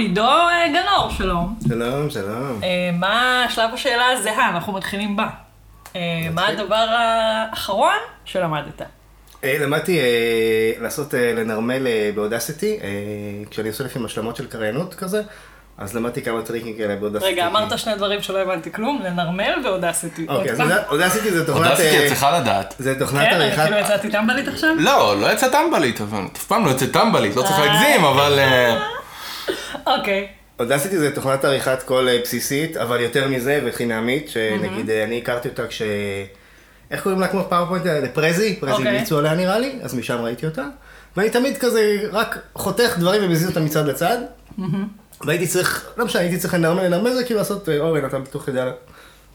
עידו אה, גנור, שלום. שלום, שלום. אה, מה שלב השאלה הזהה, אנחנו מתחילים בה. אה, מה הדבר האחרון שלמדת? אה, למדתי אה, לעשות, אה, לנרמל אה, באודסיטי, אה, כשאני עושה לפעמים השלמות של קריינות כזה, אז למדתי כמה טריקים כאלה באודסיטי. רגע, אמרת שני דברים שלא הבנתי כלום, לנרמל ואודסיטי. אוקיי, אז אודסיטי זה תוכנת... אודסיטי אה, את צריכה לדעת. זה תוכנת כן, עריכת... כאילו יצאתי טמבלית עכשיו? לא, לא יצא טמבלית, אבל אף פעם לא יצא טמבלית, לא צריך להגזים, אבל... אוקיי. Audacity זה תוכנת עריכת קול אה, בסיסית, אבל יותר מזה וחינמית, שנגיד אה, אני הכרתי אותה כש... איך קוראים לה כמו PowerPoint? אה, ל Prezi? Prezi אוקיי. המליצו עליה נראה לי, אז משם ראיתי אותה. ואני תמיד כזה רק חותך דברים ומזיז אותם מצד לצד. והייתי צריך, לא משנה, הייתי צריך לנרמל, לנרמל זה כאילו לעשות, אורן, אתה בטוח יודע,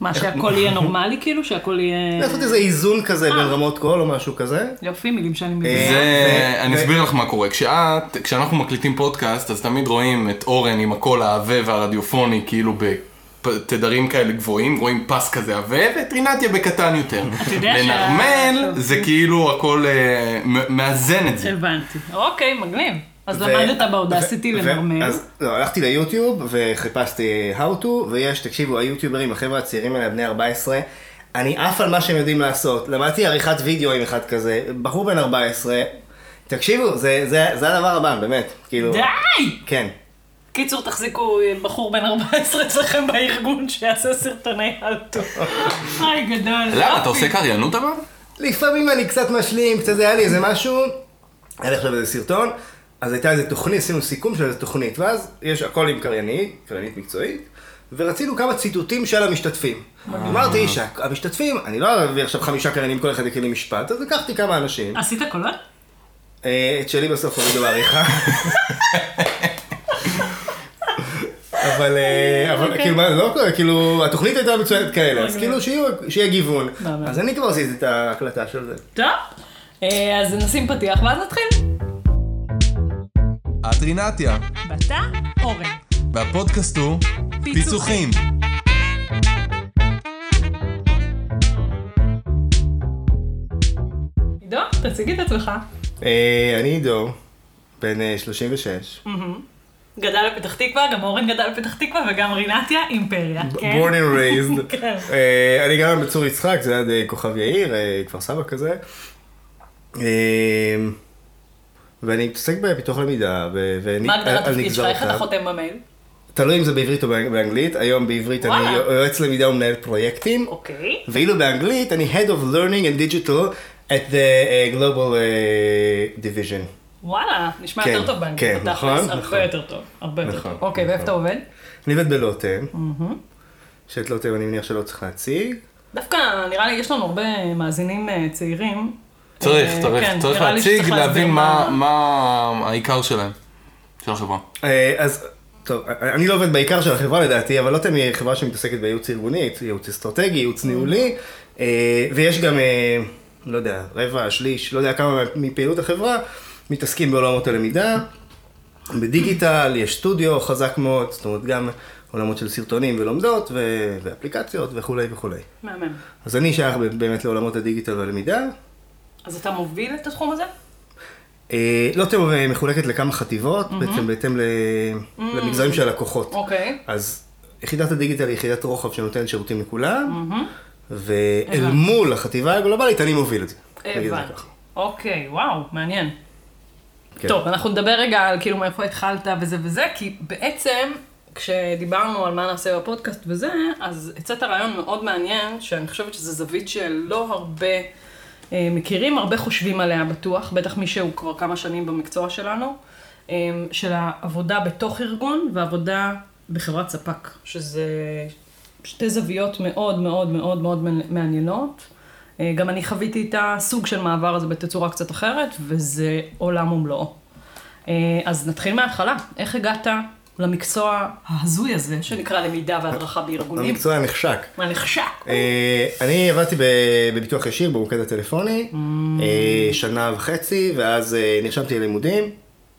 מה, שהכל יהיה נורמלי כאילו? שהכל יהיה... לעשות איזה איזון כזה בין רמות קול או משהו כזה. יופי, מילים שאני מבינה. אה, זה, ו- אני אסביר לך מה קורה. כשאת, כשאנחנו מקליטים פודקאסט, אז תמיד רואים את אורן עם הקול העבה והרדיופוני, כאילו בתדרים כאלה גבוהים, רואים פס כזה עבה, ואת רינתיה בקטן יותר. אתה יודע שה- לנרמל, זה כאילו הכל אה, מאזן את זה. הבנתי. אוקיי, מגניב. אז ו- למדת באודסיטי ו- לנרמל. אז לא, הלכתי ליוטיוב וחיפשתי how to, ויש, תקשיבו, היוטיוברים, החבר'ה הצעירים האלה, בני 14, אני עף על מה שהם יודעים לעשות. למדתי עריכת וידאו עם אחד כזה, בחור בן 14, תקשיבו, זה, זה, זה הדבר הבא, באמת, כאילו... די! כן. קיצור, תחזיקו בחור בן 14 אצלכם בארגון שיעשה סרטוני אלטו. היי, גדול. למה, אתה עושה קריינות אבל? לפעמים אני קצת משלים, קצת היה לי איזה משהו, היה לי עכשיו איזה סרטון, אז הייתה איזה תוכנית, עשינו סיכום של איזה תוכנית, ואז יש הכל עם קריינית, קריינית מקצועית, ורצינו כמה ציטוטים של המשתתפים. אמרתי שהמשתתפים, אני לא אביא עכשיו חמישה קריינים, כל אחד יקריא לי משפט, אז לקחתי כמה אנשים, עשית קולות? אה, את שלי בסוף הורידו בעריכה. אבל, אה, אבל אוקיי. כאילו, מה, לא קורה, כאילו, התוכנית הייתה מצוינת כאלה, אז אוקיי. כאילו שיהיה גיוון. אז אני כבר עשיתי את ההקלטה של זה. טוב. אה, אז נשים פתיח ואז נתחיל. את רינתיה, ואתה, אורן. והפודקאסט הוא פיצוחים. עידו, תציג את עצמך. אה, אני עידו, בן אה, 36. גדל בפתח תקווה, גם אורן גדל בפתח תקווה וגם רינתיה אימפריה, כן? born and raised. כן. אה, אני גר בצור יצחק, זה ליד אה, כוכב יאיר, אה, כפר סבא כזה. ואני מתעסק בפיתוח למידה, ואני... מה הגדרת התפקיד שלך? איך אתה. חותם במייל? תלוי אם זה בעברית או באנג- באנגלית, היום בעברית אני. יועץ למידה ומנהל פרויקטים, אוקיי. ואילו באנגלית אני Head of Learning and Digital at the uh, Global uh, Division. וואלה, נשמע כן, יותר טוב באנגלית, כן, בתכלס, נכון, הרבה נכון. יותר טוב, הרבה יותר נכון, טוב. אוקיי, נכון. ואיפה אתה עובד? אני עובד בלוטם, שאת לוטם אני מניח שלא צריך להציג. דווקא נראה לי יש לנו הרבה מאזינים אה, צעירים. צריך, אה, צריך, כן, צריך להציג, להבין להסביר מה מה העיקר שלהם, של החברה. אה, אז, טוב, אני לא עובד בעיקר של החברה לדעתי, אבל לוטם היא חברה שמתעסקת בייעוץ ארגוני, ייעוץ אסטרטגי, ייעוץ ניהולי, אה, ויש גם, אה, לא יודע, רבע, שליש, לא יודע כמה מפעילות החברה, מתעסקים בעולמות הלמידה, בדיגיטל, יש סטודיו חזק מאוד, זאת אומרת גם עולמות של סרטונים ולומדות ו- ואפליקציות וכולי וכולי. מהמם. אז אני שייך באמת לעולמות הדיגיטל והלמידה. אז אתה מוביל את התחום הזה? אה, לוטם אה, מחולקת לכמה חטיבות, בעצם בהתאם ל- למגזרים של הלקוחות. אוקיי. אז יחידת הדיגיטל היא יחידת רוחב שנותנת שירותים לכולם, ואל מול החטיבה הגלובלית אני מוביל את זה. הבנתי. אוקיי, וואו, מעניין. כן. טוב, אנחנו נדבר רגע על כאילו מאיפה התחלת וזה וזה, כי בעצם כשדיברנו על מה נעשה בפודקאסט וזה, אז הצעת רעיון מאוד מעניין, שאני חושבת שזו זווית שלא הרבה מכירים, הרבה חושבים עליה בטוח, בטח מי שהוא כבר כמה שנים במקצוע שלנו, אה, של העבודה בתוך ארגון ועבודה בחברת ספק, שזה שתי זוויות מאוד מאוד מאוד מאוד מעניינות. אה, גם אני חוויתי את הסוג של מעבר הזה בתצורה קצת אחרת, וזה עולם ומלואו. אה, אז נתחיל מההתחלה. איך הגעת למקצוע ההזוי הזה, שנקרא למידה והדרכה בארגונים? המקצוע הנחשק. מה נחשק? אה, אני עבדתי בביטוח ישיר במוקד הטלפוני, אה, שנה וחצי, ואז אה, נרשמתי ללימודים,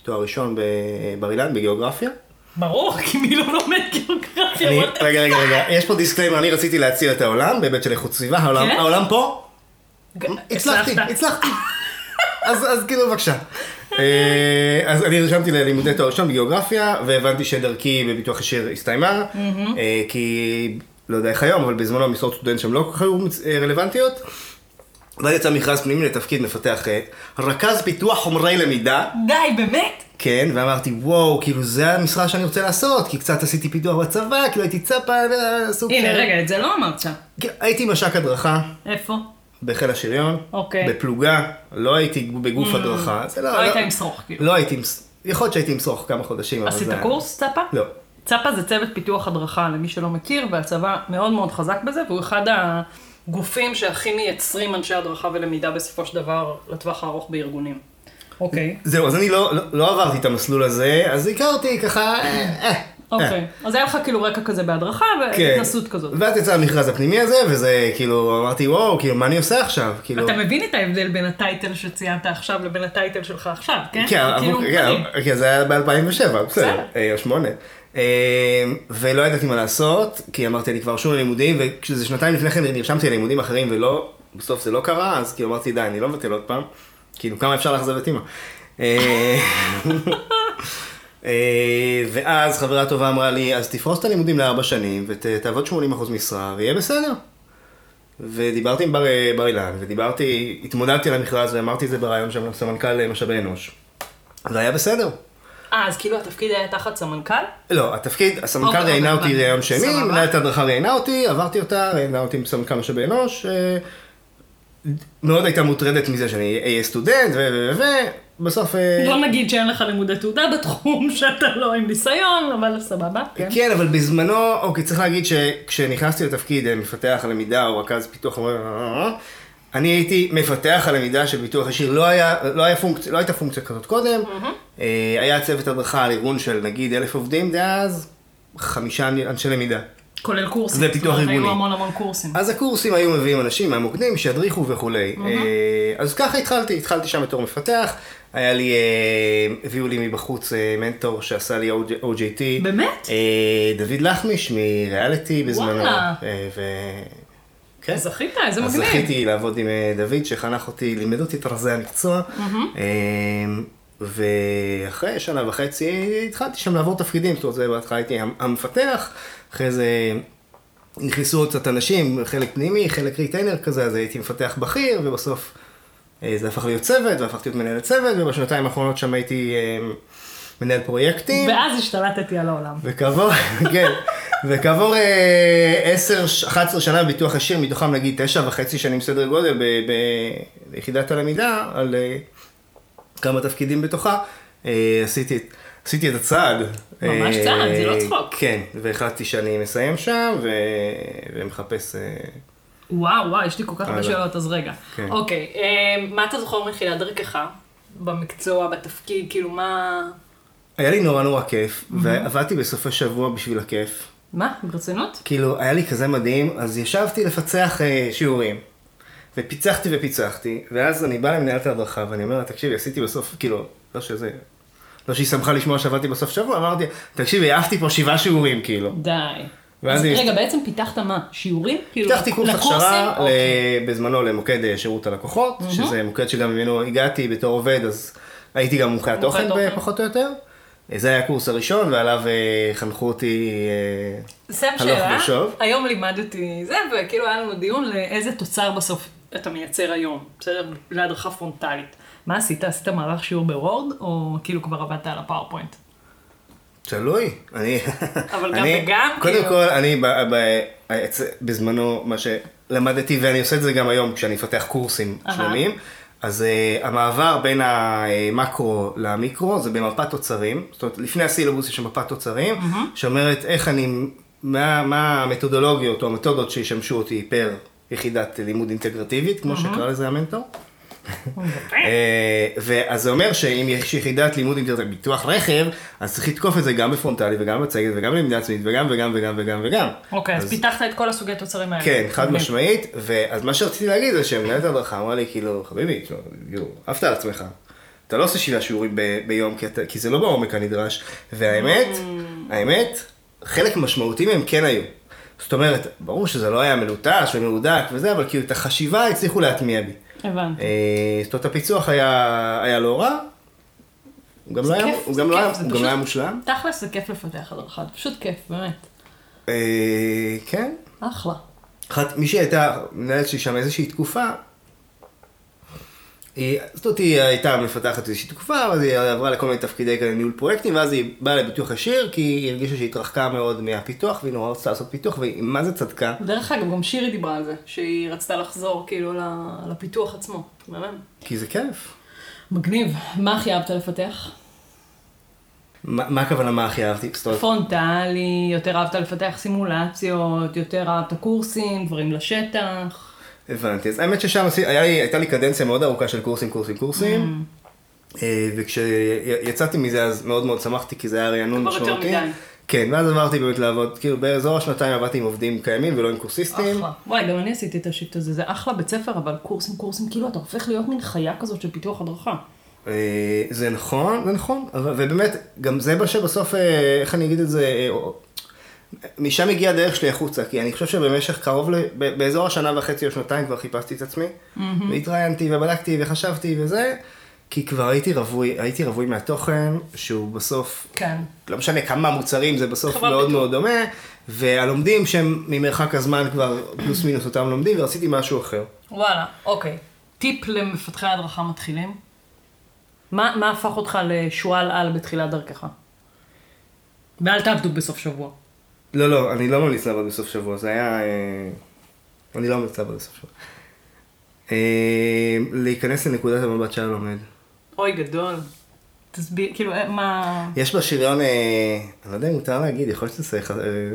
תואר ראשון בבר אילן, בגיאוגרפיה. ברור, כי מי לא לומד גיאוגרפיה? רגע, רגע, רגע, יש פה disclaimer, אני רציתי להציל את העולם בהיבט של איכות סביבה, העולם, כן? פה, הצלחתי, הצלחת. הצלחתי. אז כאילו בבקשה. אה, אז אני נרשמתי ללימודי תואר ראשון בגיאוגרפיה, והבנתי שדרכי בביטוח ישיר הסתיימה, אה, כי לא יודע איך היום, אבל בזמנו המשרות סטודנט שם לא כל כך היו אה, רלוונטיות. ואז יצא מכרז פנימי לתפקיד מפתח רכז פיתוח חומרי למידה. די, באמת? כן, ואמרתי, וואו, כאילו זה המשרה שאני רוצה לעשות, כי קצת עשיתי פיתוח בצבא, כאילו הייתי צפה, סוג הנה, של- רגע, את זה לא אמרת. כן, הייתי מש"ק הדרכה איפה? בחיל השריון, אוקיי. בפלוגה, לא הייתי בגוף הדרכה, זה לא... לא היית עם שרוך, כאילו. לא הייתי עם... יכול להיות שהייתי עם שרוך כמה חודשים, עשית. קורס צפה? לא. צפה זה צוות פיתוח הדרכה, למי שלא מכיר, והצבא מאוד מאוד חזק בזה, והוא אחד הגופים שהכי מייצרים אנשי הדרכה ולמידה בסופו של דבר לטווח הארוך בארגונים. אוקיי. זהו, אז אני לא, לא, לא עברתי את המסלול הזה, אז הכרתי ככה... אה, אה. אוקיי. אז היה לך כאילו רקע כזה בהדרכה כן. והתנסות כזאת. ואז יצא המכרז הפנימי הזה, וזה כאילו, אמרתי, וואו, כאילו, מה אני עושה עכשיו? כאילו... אתה מבין את ההבדל בין הטייטל שציינת עכשיו לבין הטייטל שלך עכשיו, כן? כן, זה כאילו כן. כן, זה היה ב-2007, בסדר, בסדר. אה, או שמונה. אה, ולא ידעתי מה לעשות, כי אמרתי, אני כבר שוב ללימודים, וכשזה שנתיים לפני כן נרשמתי ללימודים אחרים ולא, בסוף זה לא קרה, אז כאילו אמרתי, די, אני לא מבטל עוד פעם. כאילו, כמה אפשר לאכזב את אימא. אה, אה, ואז חברה טובה אמרה לי, אז תפרוס את הלימודים לארבע שנים ותעבוד 80% משרה ויהיה בסדר. ודיברתי עם בר, בר אילן, ודיברתי, התמודדתי על המכרז ואמרתי את זה ברעיון שם לסמנכ"ל משאבי אנוש. זה היה בסדר. אה, אז כאילו התפקיד היה תחת סמנכ"ל? לא, התפקיד, הסמנכ"ל אוקיי, ראיינה אוקיי, אותי. ראיון שני. מנהלת ההדרכה ראיינה אותי, עברתי אותה, ראיינה אותי עם סמנכ"ל משאבי אנוש. אה, מאוד הייתה מוטרדת מזה שאני אהיה סטודנט, ו... ו... ו... בסוף... אה, בוא נגיד שאין לך לימודי תעודה בתחום, שאתה לא עם ניסיון, אבל סבבה, כן. כן, אבל בזמנו, אוקיי, צריך להגיד שכשנכנסתי לתפקיד אה, מפתח הלמידה או רכז פיתוח, אני הייתי מפתח הלמידה של ביטוח ישיר, לא, היה, לא, היה פונקציה, לא הייתה פונקציה כזאת קודם, אה, היה צוות הדרכה על ארגון של נגיד אלף עובדים דאז, חמישה אנשי למידה. כולל קורסים. זה פיתוח ארגוני. היו המון המון קורסים. אז הקורסים היו מביאים אנשים מהמוקדים שידריכו וכולי. אה, אז ככה התחלתי, התחלתי שם בתור מפתח. היה לי, אה, הביאו לי מבחוץ אה, מנטור שעשה לי OJT. באמת? דוד לחמיש מריאליטי בזמנו. וואלה. ו... כן. זכית, איזה אז מגניב. זכיתי לעבוד עם דוד שחנך אותי, לימד אותי את רזי המקצוע. ואחרי שנה וחצי התחלתי שם לעבור תפקידים, זאת אומרת, בהתחלה הייתי המ- המפתח, אחרי זה נכנסו עוד קצת אנשים, חלק פנימי, חלק ריטיינר כזה, אז הייתי מפתח בכיר, ובסוף אה, זה הפך להיות צוות, והפכתי להיות מנהל צוות, ובשנתיים האחרונות שם הייתי אה, מנהל פרויקטים. ואז השתלטתי על העולם. וכעבור, כן, וכעבור אה, 10, 11 שנה בביטוח ישיר, מתוכם נגיד 9 וחצי שנים סדר גודל ביחידת הלמידה, על אה, כמה תפקידים בתוכה, אה, עשיתי, את- עשיתי את הצעד. ממש אה, צעד, זה לא צחוק. כן, והחלטתי שאני מסיים שם, ו... ומחפש... אה, וואו, וואו, יש לי כל כך הרבה. שאלות, אז רגע. כן. אוקיי, אה, מה אתה זוכר מתחילת דרכך? במקצוע, בתפקיד, כאילו מה... היה לי נורא נורא כיף, ועבדתי בסופי שבוע בשביל הכיף. מה? ברצינות? כאילו, היה לי כזה מדהים, אז ישבתי לפצח אה, שיעורים. ופיצחתי ופיצחתי, ואז אני בא למנהלת ההדרכה, ואני אומר לה, תקשיבי, עשיתי בסוף, כאילו, לא שזה, לא שהיא שמחה לשמוע שעבדתי בסוף שבוע, אמרתי, תקשיבי, העפתי פה שבעה שיעורים, כאילו. די. אז היא- רגע, בעצם פיתחת מה? שיעורים? כאילו, פיתחתי קורס? הכשרה ל- אוקיי. בזמנו למוקד אה, שירות הלקוחות, שזה מוקד שגם ממנו הגעתי בתור עובד, אז הייתי גם מומחה התוכן תוכן. פחות או יותר. אה, זה היה הקורס הראשון, ועליו אה, חנכו אותי אה, הלוך שאלה, ושוב. היום לימדתי זה, וכאילו היה לנו דיון לאיזה תוצר בסוף אתה מייצר היום, בסדר? להדרכה פרונטלית. מה עשית? עשית מערך שיעור בוורד, או כאילו כבר עבדת על הפאורפוינט? תלוי. אני... אבל גם אני- וגם, קודם כאילו- כל, אני ב- ב- אצ- בזמנו, מה שלמדתי, ואני עושה את זה גם היום כשאני מפתח קורסים. שלמים, אז uh, המעבר בין המקרו למיקרו זה במפת תוצרים. זאת אומרת, לפני הסילבוס יש מפת תוצרים, שאומרת איך אני, מה, מה המתודולוגיות או המתודות שישמשו אותי פר יחידת לימוד אינטגרטיבית, כמו שקרא לזה המנטור. אה, ואז זה אומר שאם יש יחידת לימוד אינטרנט ביטוח רכב, אז צריך לתקוף את זה גם בפרונטלי וגם בצגת וגם בלמידה עצמית וגם וגם וגם וגם וגם. אוקיי, אז פיתחת את כל הסוגי תוצרים האלה. כן, חד. משמעית, ואז מה שרציתי להגיד זה שמנהלת הדרכה אמרה לי כאילו, חביבי, עפת על עצמך. אתה לא עושה שבעה שיעורים ביום, כי זה לא בעומק הנדרש, והאמת, Mm. האמת, חלק משמעותי מהם כן היו. זאת אומרת, ברור שזה לא היה מלוטש ומהודק וזה, אבל כאילו את החשיבה הצליחו להטמיע בי. הבנתי. אה, זאת אומרת, הפיצוח היה, היה לא רע, הוא גם לא היה- מושלם. תכלס זה כיף לפתח הדרכה, זה פשוט כיף, באמת. אה, כן. אחלה. אחת, מישהי הייתה, מנהלת שלי שם איזושהי תקופה, היא, זאת אומרת, היא הייתה מפתחת איזושהי תקופה, ואז היא עברה לכל מיני תפקידי כאלה ניהול פרויקטים, ואז היא באה לביטוח ישיר, כי היא הרגישה שהיא התרחקה מאוד מהפיתוח, והיא נורא רצתה לעשות פיתוח, והיא מה זה צדקה. דרך אגב, גם שירי דיברה על זה, שהיא רצתה לחזור כאילו ל- לפיתוח עצמו. באמת. כי זה כיף. מגניב. מה הכי אהבת לפתח? מה הכוונה מה הכי אהבתי? פרונטלי, יותר אהבת לפתח סימולציות, יותר אהבת קורסים, דברים לשטח. הבנתי. אז האמת ששם היה לי, הייתה לי קדנציה מאוד ארוכה של קורסים, קורסים, קורסים. אה, וכשיצאתי מזה אז מאוד מאוד שמחתי, כי זה היה רענון כבר יותר משמעותי. מדי. כן, ואז עברתי באמת לעבוד, כאילו באזור השנתיים עבדתי עם עובדים קיימים ולא עם קורסיסטים. אחלה. וואי, גם אני עשיתי את השיט הזה, זה אחלה בית ספר, אבל קורסים, קורסים, כאילו אתה הופך להיות מין חיה כזאת של פיתוח הדרכה. אה, זה נכון, זה נכון, ובאמת, גם זה מה שבסוף, אה, איך אני אגיד את זה, משם הגיעה הדרך שלי החוצה, כי אני חושב שבמשך קרוב, ל- באזור השנה וחצי או שנתיים כבר חיפשתי את עצמי, והתראיינתי ובדקתי וחשבתי וזה, כי כבר הייתי רווי, הייתי רווי מהתוכן, שהוא בסוף, כן. לא משנה כמה מוצרים, זה בסוף מאוד פיתוח. מאוד דומה, והלומדים שהם ממרחק הזמן כבר פלוס מינוס אותם לומדים, ורציתי משהו אחר. וואלה, אוקיי. טיפ למפתחי הדרכה מתחילים? מה, מה הפך אותך לשועל על בתחילת דרכך? ואל תעבדו בסוף שבוע. לא, לא, אני לא ממליץ לעבוד בסוף שבוע, זה היה... אה, אני לא ממליץ לעבוד בסוף שבוע. אה, להיכנס לנקודת המבט של הלומד. אוי, גדול. תסביר, כאילו, אה, מה... יש בשריון, אני לא יודע אם מותר להגיד, יכול להיות שזה...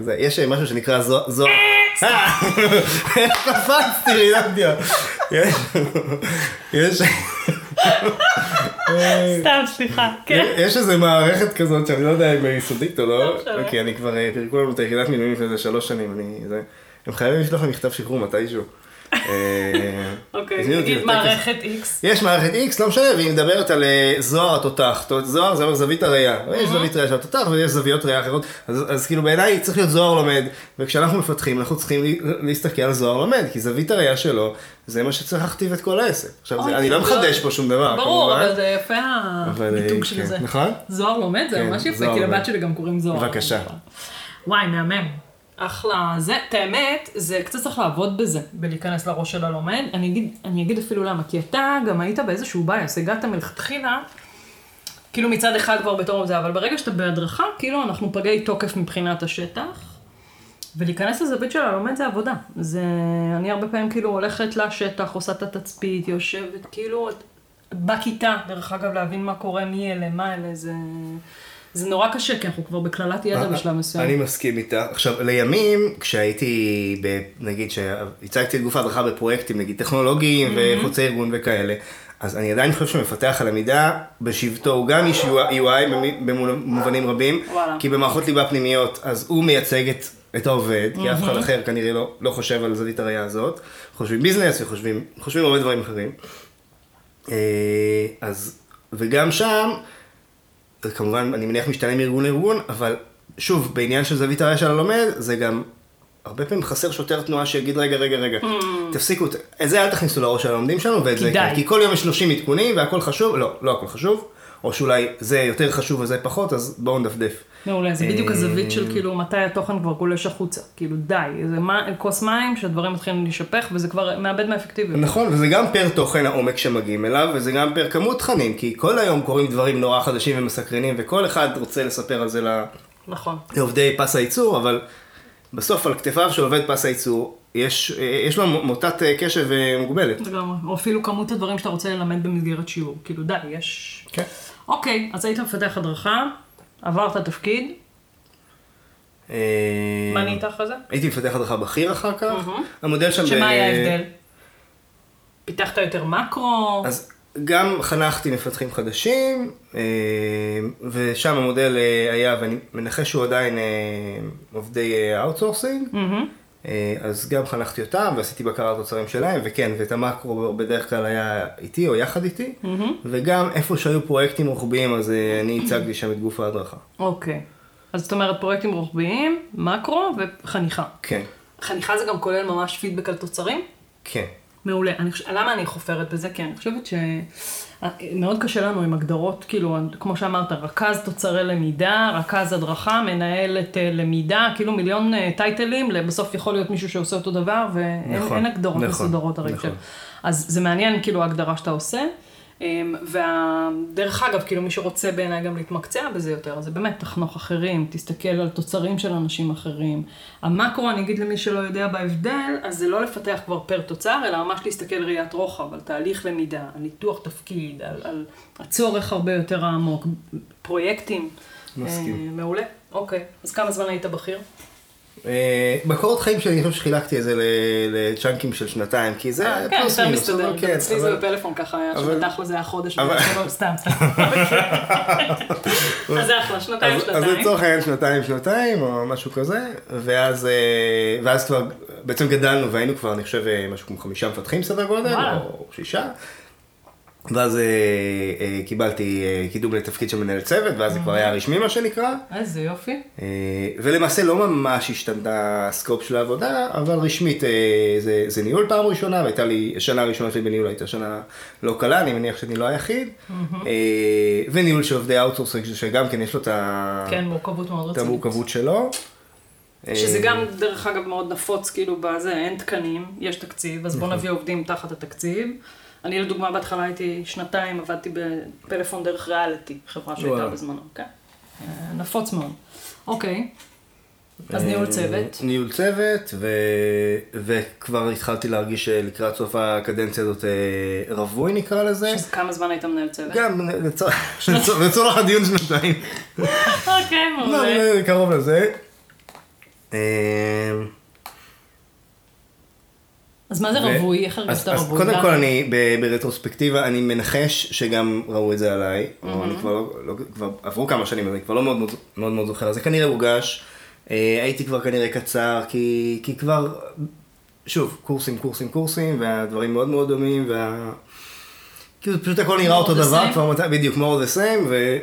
זה- יש משהו שנקרא זו- זוהר... קפצתי, רילנדיה. יש... סתם, סליחה. כן. יש איזה מערכת כזאת שאני לא יודע אם היא סודית או לא, לא משנה. כי אני כבר, אה, פירקו לנו את היחידת מילואים לפני איזה שלוש שנים, אני, הם חייבים לשלוח לי מכתב שחרור מתישהו. אה, אוקיי, נגיד. מערכת איקס. יש מערכת X, לא משנה, והיא מדברת על אה, זוהר התותח. זוהר זה אומר זווית הראייה. יש זווית ראייה של התותח ויש זוויות ראייה אחרות. אז, כאילו בעיניי צריך להיות זוהר לומד, וכשאנחנו מפתחים אנחנו צריכים להסתכל על זוהר לומד, כי זווית הראייה שלו, זה מה שצריך להכתיב את כל העסק. עכשיו, אני לא מחדש פה שום דבר, ברור, כמובן. אבל זה יפה המיתוג של כן, זה. נכון? זוהר לומד, זה כן, ממש יפה, כי. לבת שלי גם קוראים זוהר. בבקשה. וואי, מהמם. אחלה. זה, את האמת, זה קצת צריך לעבוד בזה, בלהיכנס לראש של הלומד. אני אגיד, אני אגיד אפילו למה, כי אתה גם היית באיזשהו בייס, הגעת מלכתחילה, כאילו מצד אחד כבר בתור זה, אבל ברגע שאתה בהדרכה, כאילו אנחנו פגי תוקף מבחינת השטח, ולהיכנס לזווית של הלומד זה עבודה. זה, אני הרבה פעמים כאילו הולכת לשטח, עושה את התצפית, יושבת, כאילו, בכיתה, דרך אגב, להבין מה קורה, מי אלה, מה אלה, זה... זה נורא קשה, כי אנחנו כבר בקללת ידע בשלב מסוים. אני מסכים איתה. עכשיו, לימים, כשהייתי, ב, נגיד, שהצגתי את גוף ההדרכה בפרויקטים, נגיד טכנולוגיים וחוצי ארגון וכאלה, אז אני עדיין חושב שמפתח הלמידה בשבטו הוא גם איש UI במ- במובנים רבים, וואלה. כי במערכות ליבה פנימיות, אז הוא מייצג את, את העובד, כי אף אחד אחר כנראה לא, לא חושב על זווית הראייה הזאת, חושבים ביזנס וחושבים חושבים הרבה דברים אחרים. אה, אז, וגם שם, זה כמובן, אני מניח משתנה מארגון לארגון, אבל שוב, בעניין של זווית הראייה של הלומד, זה גם, הרבה פעמים חסר שוטר תנועה שיגיד, רגע, רגע, רגע, תפסיקו, את- זה אל תכניסו לראש של הלומדים שלנו, ואת זה. כן, כי כל יום יש 30 עדכונים והכל חשוב, לא, לא הכל חשוב, או שאולי זה יותר חשוב וזה פחות, אז בואו נדפדף. מעולה, זה בדיוק אה, הזווית של כאילו מתי התוכן כבר גולש החוצה. כאילו די, זה כוס מים שהדברים מתחילים להישפך וזה כבר מאבד מהאפקטיביות. נכון, וזה גם פר תוכן העומק שמגיעים אליו, וזה גם פר כמות תכנים, כי כל היום קורים דברים נורא חדשים ומסקרנים, וכל אחד רוצה לספר על זה ל- נכון. לעובדי פס הייצור, אבל בסוף על כתפיו של עובד פס הייצור, יש, יש לו מוטת אה, קשב אה, מוגבלת. לגמרי. או אפילו כמות הדברים שאתה רוצה ללמד במסגרת שיעור. כאילו די, יש... כן. אוקיי, אז היית מפתח הדרכה, עברת תפקיד, אה, מה נהיית אחרי זה? הייתי מפתח הדרכה בכיר אחר כך. המודל שם... שמה ב- היה ההבדל? פיתחת יותר מקרו? אז גם חנכתי מפתחים חדשים, אה, ושם המודל אה, היה, ואני מנחש שהוא עדיין אה, עובדי outsourcing. אז גם חנכתי אותם ועשיתי בקרה על התוצרים שלהם, וכן, ואת המקרו בדרך כלל היה איתי או יחד איתי, וגם איפה שהיו פרויקטים רוחביים, אז אה, אני הצגתי שם את גוף ההדרכה. אוקיי. אז זאת אומרת פרויקטים רוחביים, מקרו וחניכה. כן, חניכה זה גם כולל ממש פידבק על תוצרים? כן. מעולה. אני חוש... למה אני חופרת בזה? כי אני חושבת שמאוד קשה לנו עם הגדרות, כאילו, כמו שאמרת, רכז תוצרי למידה, רכז הדרכה, מנהלת אה, למידה, כאילו מיליון אה, טייטלים, בסוף יכול להיות מישהו שעושה אותו דבר, ואין נכון, הגדרות נכון, מסודרות הרי. נכון. אז זה מעניין, כאילו, ההגדרה שאתה עושה. אמ, ודרך אגב, כאילו מי שרוצה בעיניי גם להתמקצע בזה יותר, זה באמת תחנוך אחרים, תסתכל על תוצרים של אנשים אחרים. המקרו, אני אגיד למי שלא יודע בהבדל, אז זה לא לפתח כבר פר תוצר, אלא ממש להסתכל ראיית רוחב, על תהליך למידה, על ניתוח תפקיד, על, על הצורך הרבה יותר העמוק, פרויקטים. מסכים. אה, מעולה, אוקיי. אז כמה זמן היית בכיר? אה, בקורות חיים שלי, אני חושב שחילקתי את זה לצ'אנקים של שנתיים, כי זה אה, כן, פלוס יותר מינוס, מסתדר. אבל כן, אצלי זה בפלאפון ככה היה, אבל- שבתכל'ס זה היה חודש, ולא, סתם, סתם. אז זה אחלה, שנתיים, אז, אז שנתיים. לצורך העניין שנתיים, שנתיים, או משהו כזה, ואז, אה, כבר, בעצם גדלנו והיינו כבר, אני חושב, אה, משהו כמו חמישה מפתחים סדר גודל. או שישה. ואז אה, אה, קיבלתי אה, קידום לתפקיד של מנהל צוות, ואז זה כבר היה רשמי מה שנקרא. איזה יופי. אה, ולמעשה לא ממש השתנתה ה scope של העבודה, אבל רשמית אה, זה, זה ניהול פעם ראשונה, והייתה לי, השנה הראשונה שלי בניהול הייתה שנה לא קלה, אני מניח שאני לא היחיד. אה, וניהול של עובדי outsourcing, שגם כן יש לו את ה- כן, מורכבות מאוד את. המורכבות שלו. שזה אה, גם, דרך אגב, מאוד נפוץ, כאילו, בזה, אין תקנים, יש תקציב, אז בוא נכון. נביא עובדים תחת התקציב. אני, לדוגמה, בהתחלה הייתי שנתיים, עבדתי בפלאפון דרך ריאליטי, חברה שהייתה. בזמנו, כן. אה, נפוץ מאוד. אוקיי, אז אה, ניהול צוות. ניהול צוות, ו... וכבר התחלתי להרגיש שלקראת סוף הקדנציה הזאת אה, רווי נקרא לזה. כמה זמן היית מנהל צוות? גם לצורך- הדיון שנתיים. אוקיי, לא, מעולה. זה קרוב לזה. אז מה זה ו- רווי? איך אז, הרגשת אז רווי? קודם למה? כל אני ב- ברטרוספקטיבה, אני מנחש שגם ראו את זה עליי, או אני כבר, לא, לא, כבר עברו כמה שנים, אז אני כבר לא מאוד מאוד, מאוד, מאוד זוכר, אז זה כנראה הורגש, אה, הייתי כבר כנראה קצר, כי, כי כבר, שוב, קורסים, קורסים, קורסים, והדברים מאוד מאוד דומים, וה... כאילו פשוט הכל נראה אותו דבר. כבר מתי, בדיוק, more the same, ו...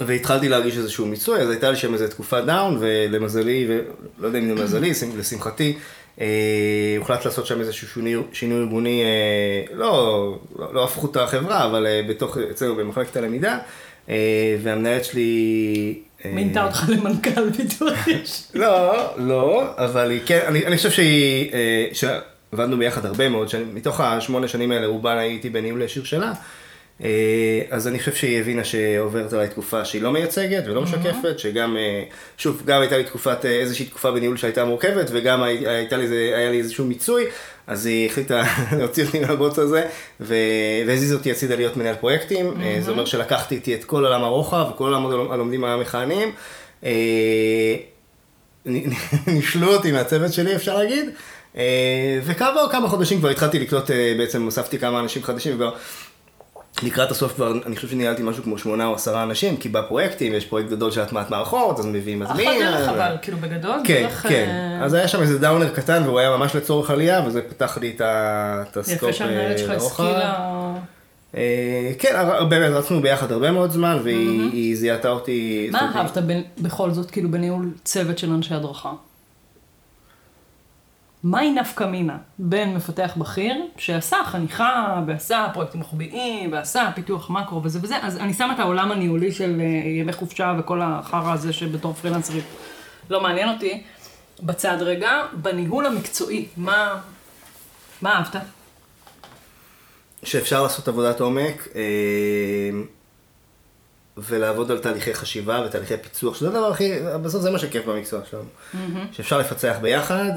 והתחלתי להרגיש איזשהו מיצוי, אז הייתה לי שם איזו תקופה דאון, ולמזלי, ולא יודע אם למזלי, שמ- לשמחתי, אה, הוחלט לעשות שם איזשהו שינוי, שינוי ארגוני, אה, לא, לא, לא הפכו את החברה, אבל אה, בתוך, אצלנו במחלקת הלמידה, אה, והמנהלת שלי... אה, מינתה אותך למנכ"ל ביטוח יש. לא, לא, אבל היא כן, אני, אני חושב שהיא, אה, שעבדנו ביחד הרבה מאוד שנים, מתוך השמונה שנים האלה רובן הייתי בניהול ישיר שלה, אז אני חושב שהיא הבינה שעוברת עליי תקופה שהיא לא מייצגת ולא משקפת, שגם, אה, שוב, גם הייתה לי תקופת, אה, איזושהי תקופה בניהול שהייתה מורכבת, וגם הי- הייתה לי, היה לי איזשהו מיצוי, אז היא החליטה להוציא אותי מהבוץ הזה, והזיז אותי הצידה להיות מנהל פרויקטים, אה, זה אומר שלקחתי איתי את כל עולם הרוחב וכל עולם הלומדים המכהנים. אה, נישלו אותי מהצוות שלי אפשר להגיד, אה, וכעבור כמה חודשים כבר התחלתי לקלוט, אה, בעצם הוספתי כמה אנשים חדשים, וכבר לקראת הסוף כבר, אני חושב שניהלתי משהו כמו שמונה או עשרה אנשים, כי בפרויקטים יש פרויקט גדול של הטמעת מערכות, אז מביאים מזמין. דרך אה, אבל, כאילו בגדול, כן, דרך... כן. אה, אז היה שם איזה דאונר קטן והוא היה ממש לצורך עלייה, וזה פתח לי את הסקופ יפה שהמנהלת שלך. השכילה... אה, כן, באמת, רצנו ביחד הרבה מאוד זמן, והיא היא זיהתה אותי. מה אהבת בכל זאת, כאילו, בניהול צוות של אנשי הדרכה? מהי נפקא מינה בין מפתח בכיר, שעשה חניכה, ועשה פרויקטים רוחביים, ועשה פיתוח מקרו וזה וזה, אז אני שמה את העולם הניהולי של אה, ימי חופשה וכל החרא הזה שבתור פרילנסרית לא מעניין אותי, בצד רגע, בניהול המקצועי, מה, מה אהבת? שאפשר לעשות עבודת עומק אה, ולעבוד על תהליכי חשיבה ותהליכי פיצוח, שזה הדבר הכי, בסוף זה מה שכיף במקצוע שלנו. שאפשר לפצח ביחד.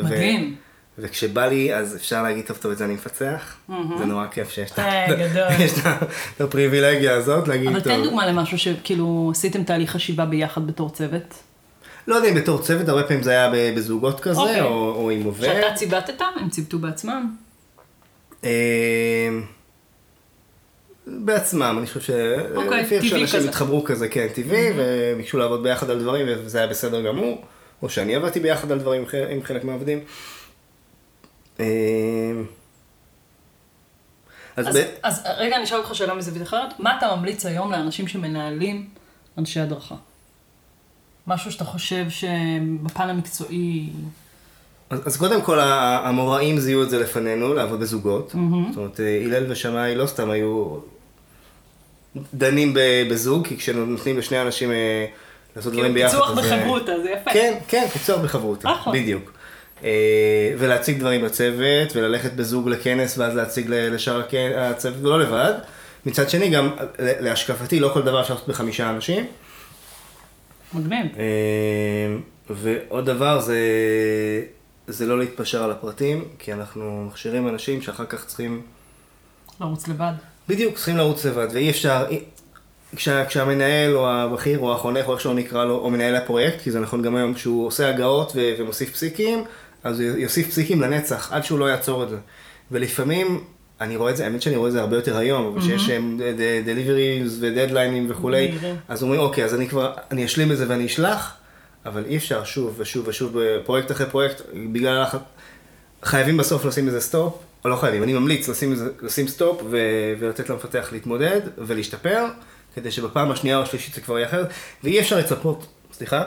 ו- מדהים. וכשבא לי, אז אפשר להגיד, טוב, טוב, את זה אני מפצח. זה נורא כיף שיש את הפריבילגיה הזאת להגיד, אבל טוב. תן דוגמה למשהו שכאילו עשיתם תהליך חשיבה ביחד בתור צוות. לא יודע אם בתור צוות, הרבה פעמים זה היה בזוגות כזה, אוקיי. או או עם עובד. שאתה ציוותת, הם ציוותו בעצמם. אה, בעצמם, אני חושב ש... אוקיי, לפי איך שאנשים כזה. התחברו כזה, כן, טבעי, וביקשו לעבוד ביחד על דברים, וזה היה בסדר גמור, או שאני עבדתי ביחד על דברים עם חלק מהעובדים. אה, אז אז, ב- אז רגע, אני אשאל אותך שאלה מזווית אחרת. מה אתה ממליץ היום לאנשים שמנהלים אנשי הדרכה? משהו שאתה חושב שבפן המקצועי אז, אז קודם כל המוראים זיהו את זה לפנינו, לעבוד בזוגות. זאת אומרת, אה, הלל ושמאי לא סתם היו דנים בזוג, כי כשנותנים לשני אנשים אה, לעשות דברים ביחד, פיצוח אז, אה, זה יפה. כן, כן, פיצוח בחברותה, נכון. בדיוק. אה, ולהציג דברים לצוות, וללכת בזוג לכנס, ואז להציג לשאר הצוות, ולא לבד. מצד שני, גם ל- להשקפתי, לא כל דבר אפשר לעשות בחמישה אנשים. מגניב. אה, ועוד דבר זה, זה לא להתפשר על הפרטים, כי אנחנו מכשירים אנשים שאחר כך צריכים, לרוץ לבד. בדיוק, צריכים לרוץ לבד, ואי אפשר, כשה, כשהמנהל או הבכיר או החונך או איך שהוא נקרא לו, או מנהל הפרויקט, כי זה נכון גם היום, כשהוא עושה הגאות ו- ומוסיף פסיקים, אז הוא יוסיף פסיקים לנצח, עד שהוא לא יעצור את זה. ולפעמים, אני רואה את זה, האמת שאני רואה את זה הרבה יותר היום, אבל שיש deliveries ו deadlines וכולי. אז אומרים, אוקיי, אז אני כבר, אני אשלים את זה ואני אשלח, אבל אי אפשר שוב ושוב ושוב, פרויקט אחרי פרויקט, בגלל הלחץ, חייבים בסוף לשים איזה סטופ, או לא חייבים, אני ממליץ לשים, לשים סטופ ו- ולתת למפתח להתמודד ולהשתפר, כדי שבפעם השנייה או השלישית זה כבר יהיה אחרת, ואי אפשר לצפות, סליחה?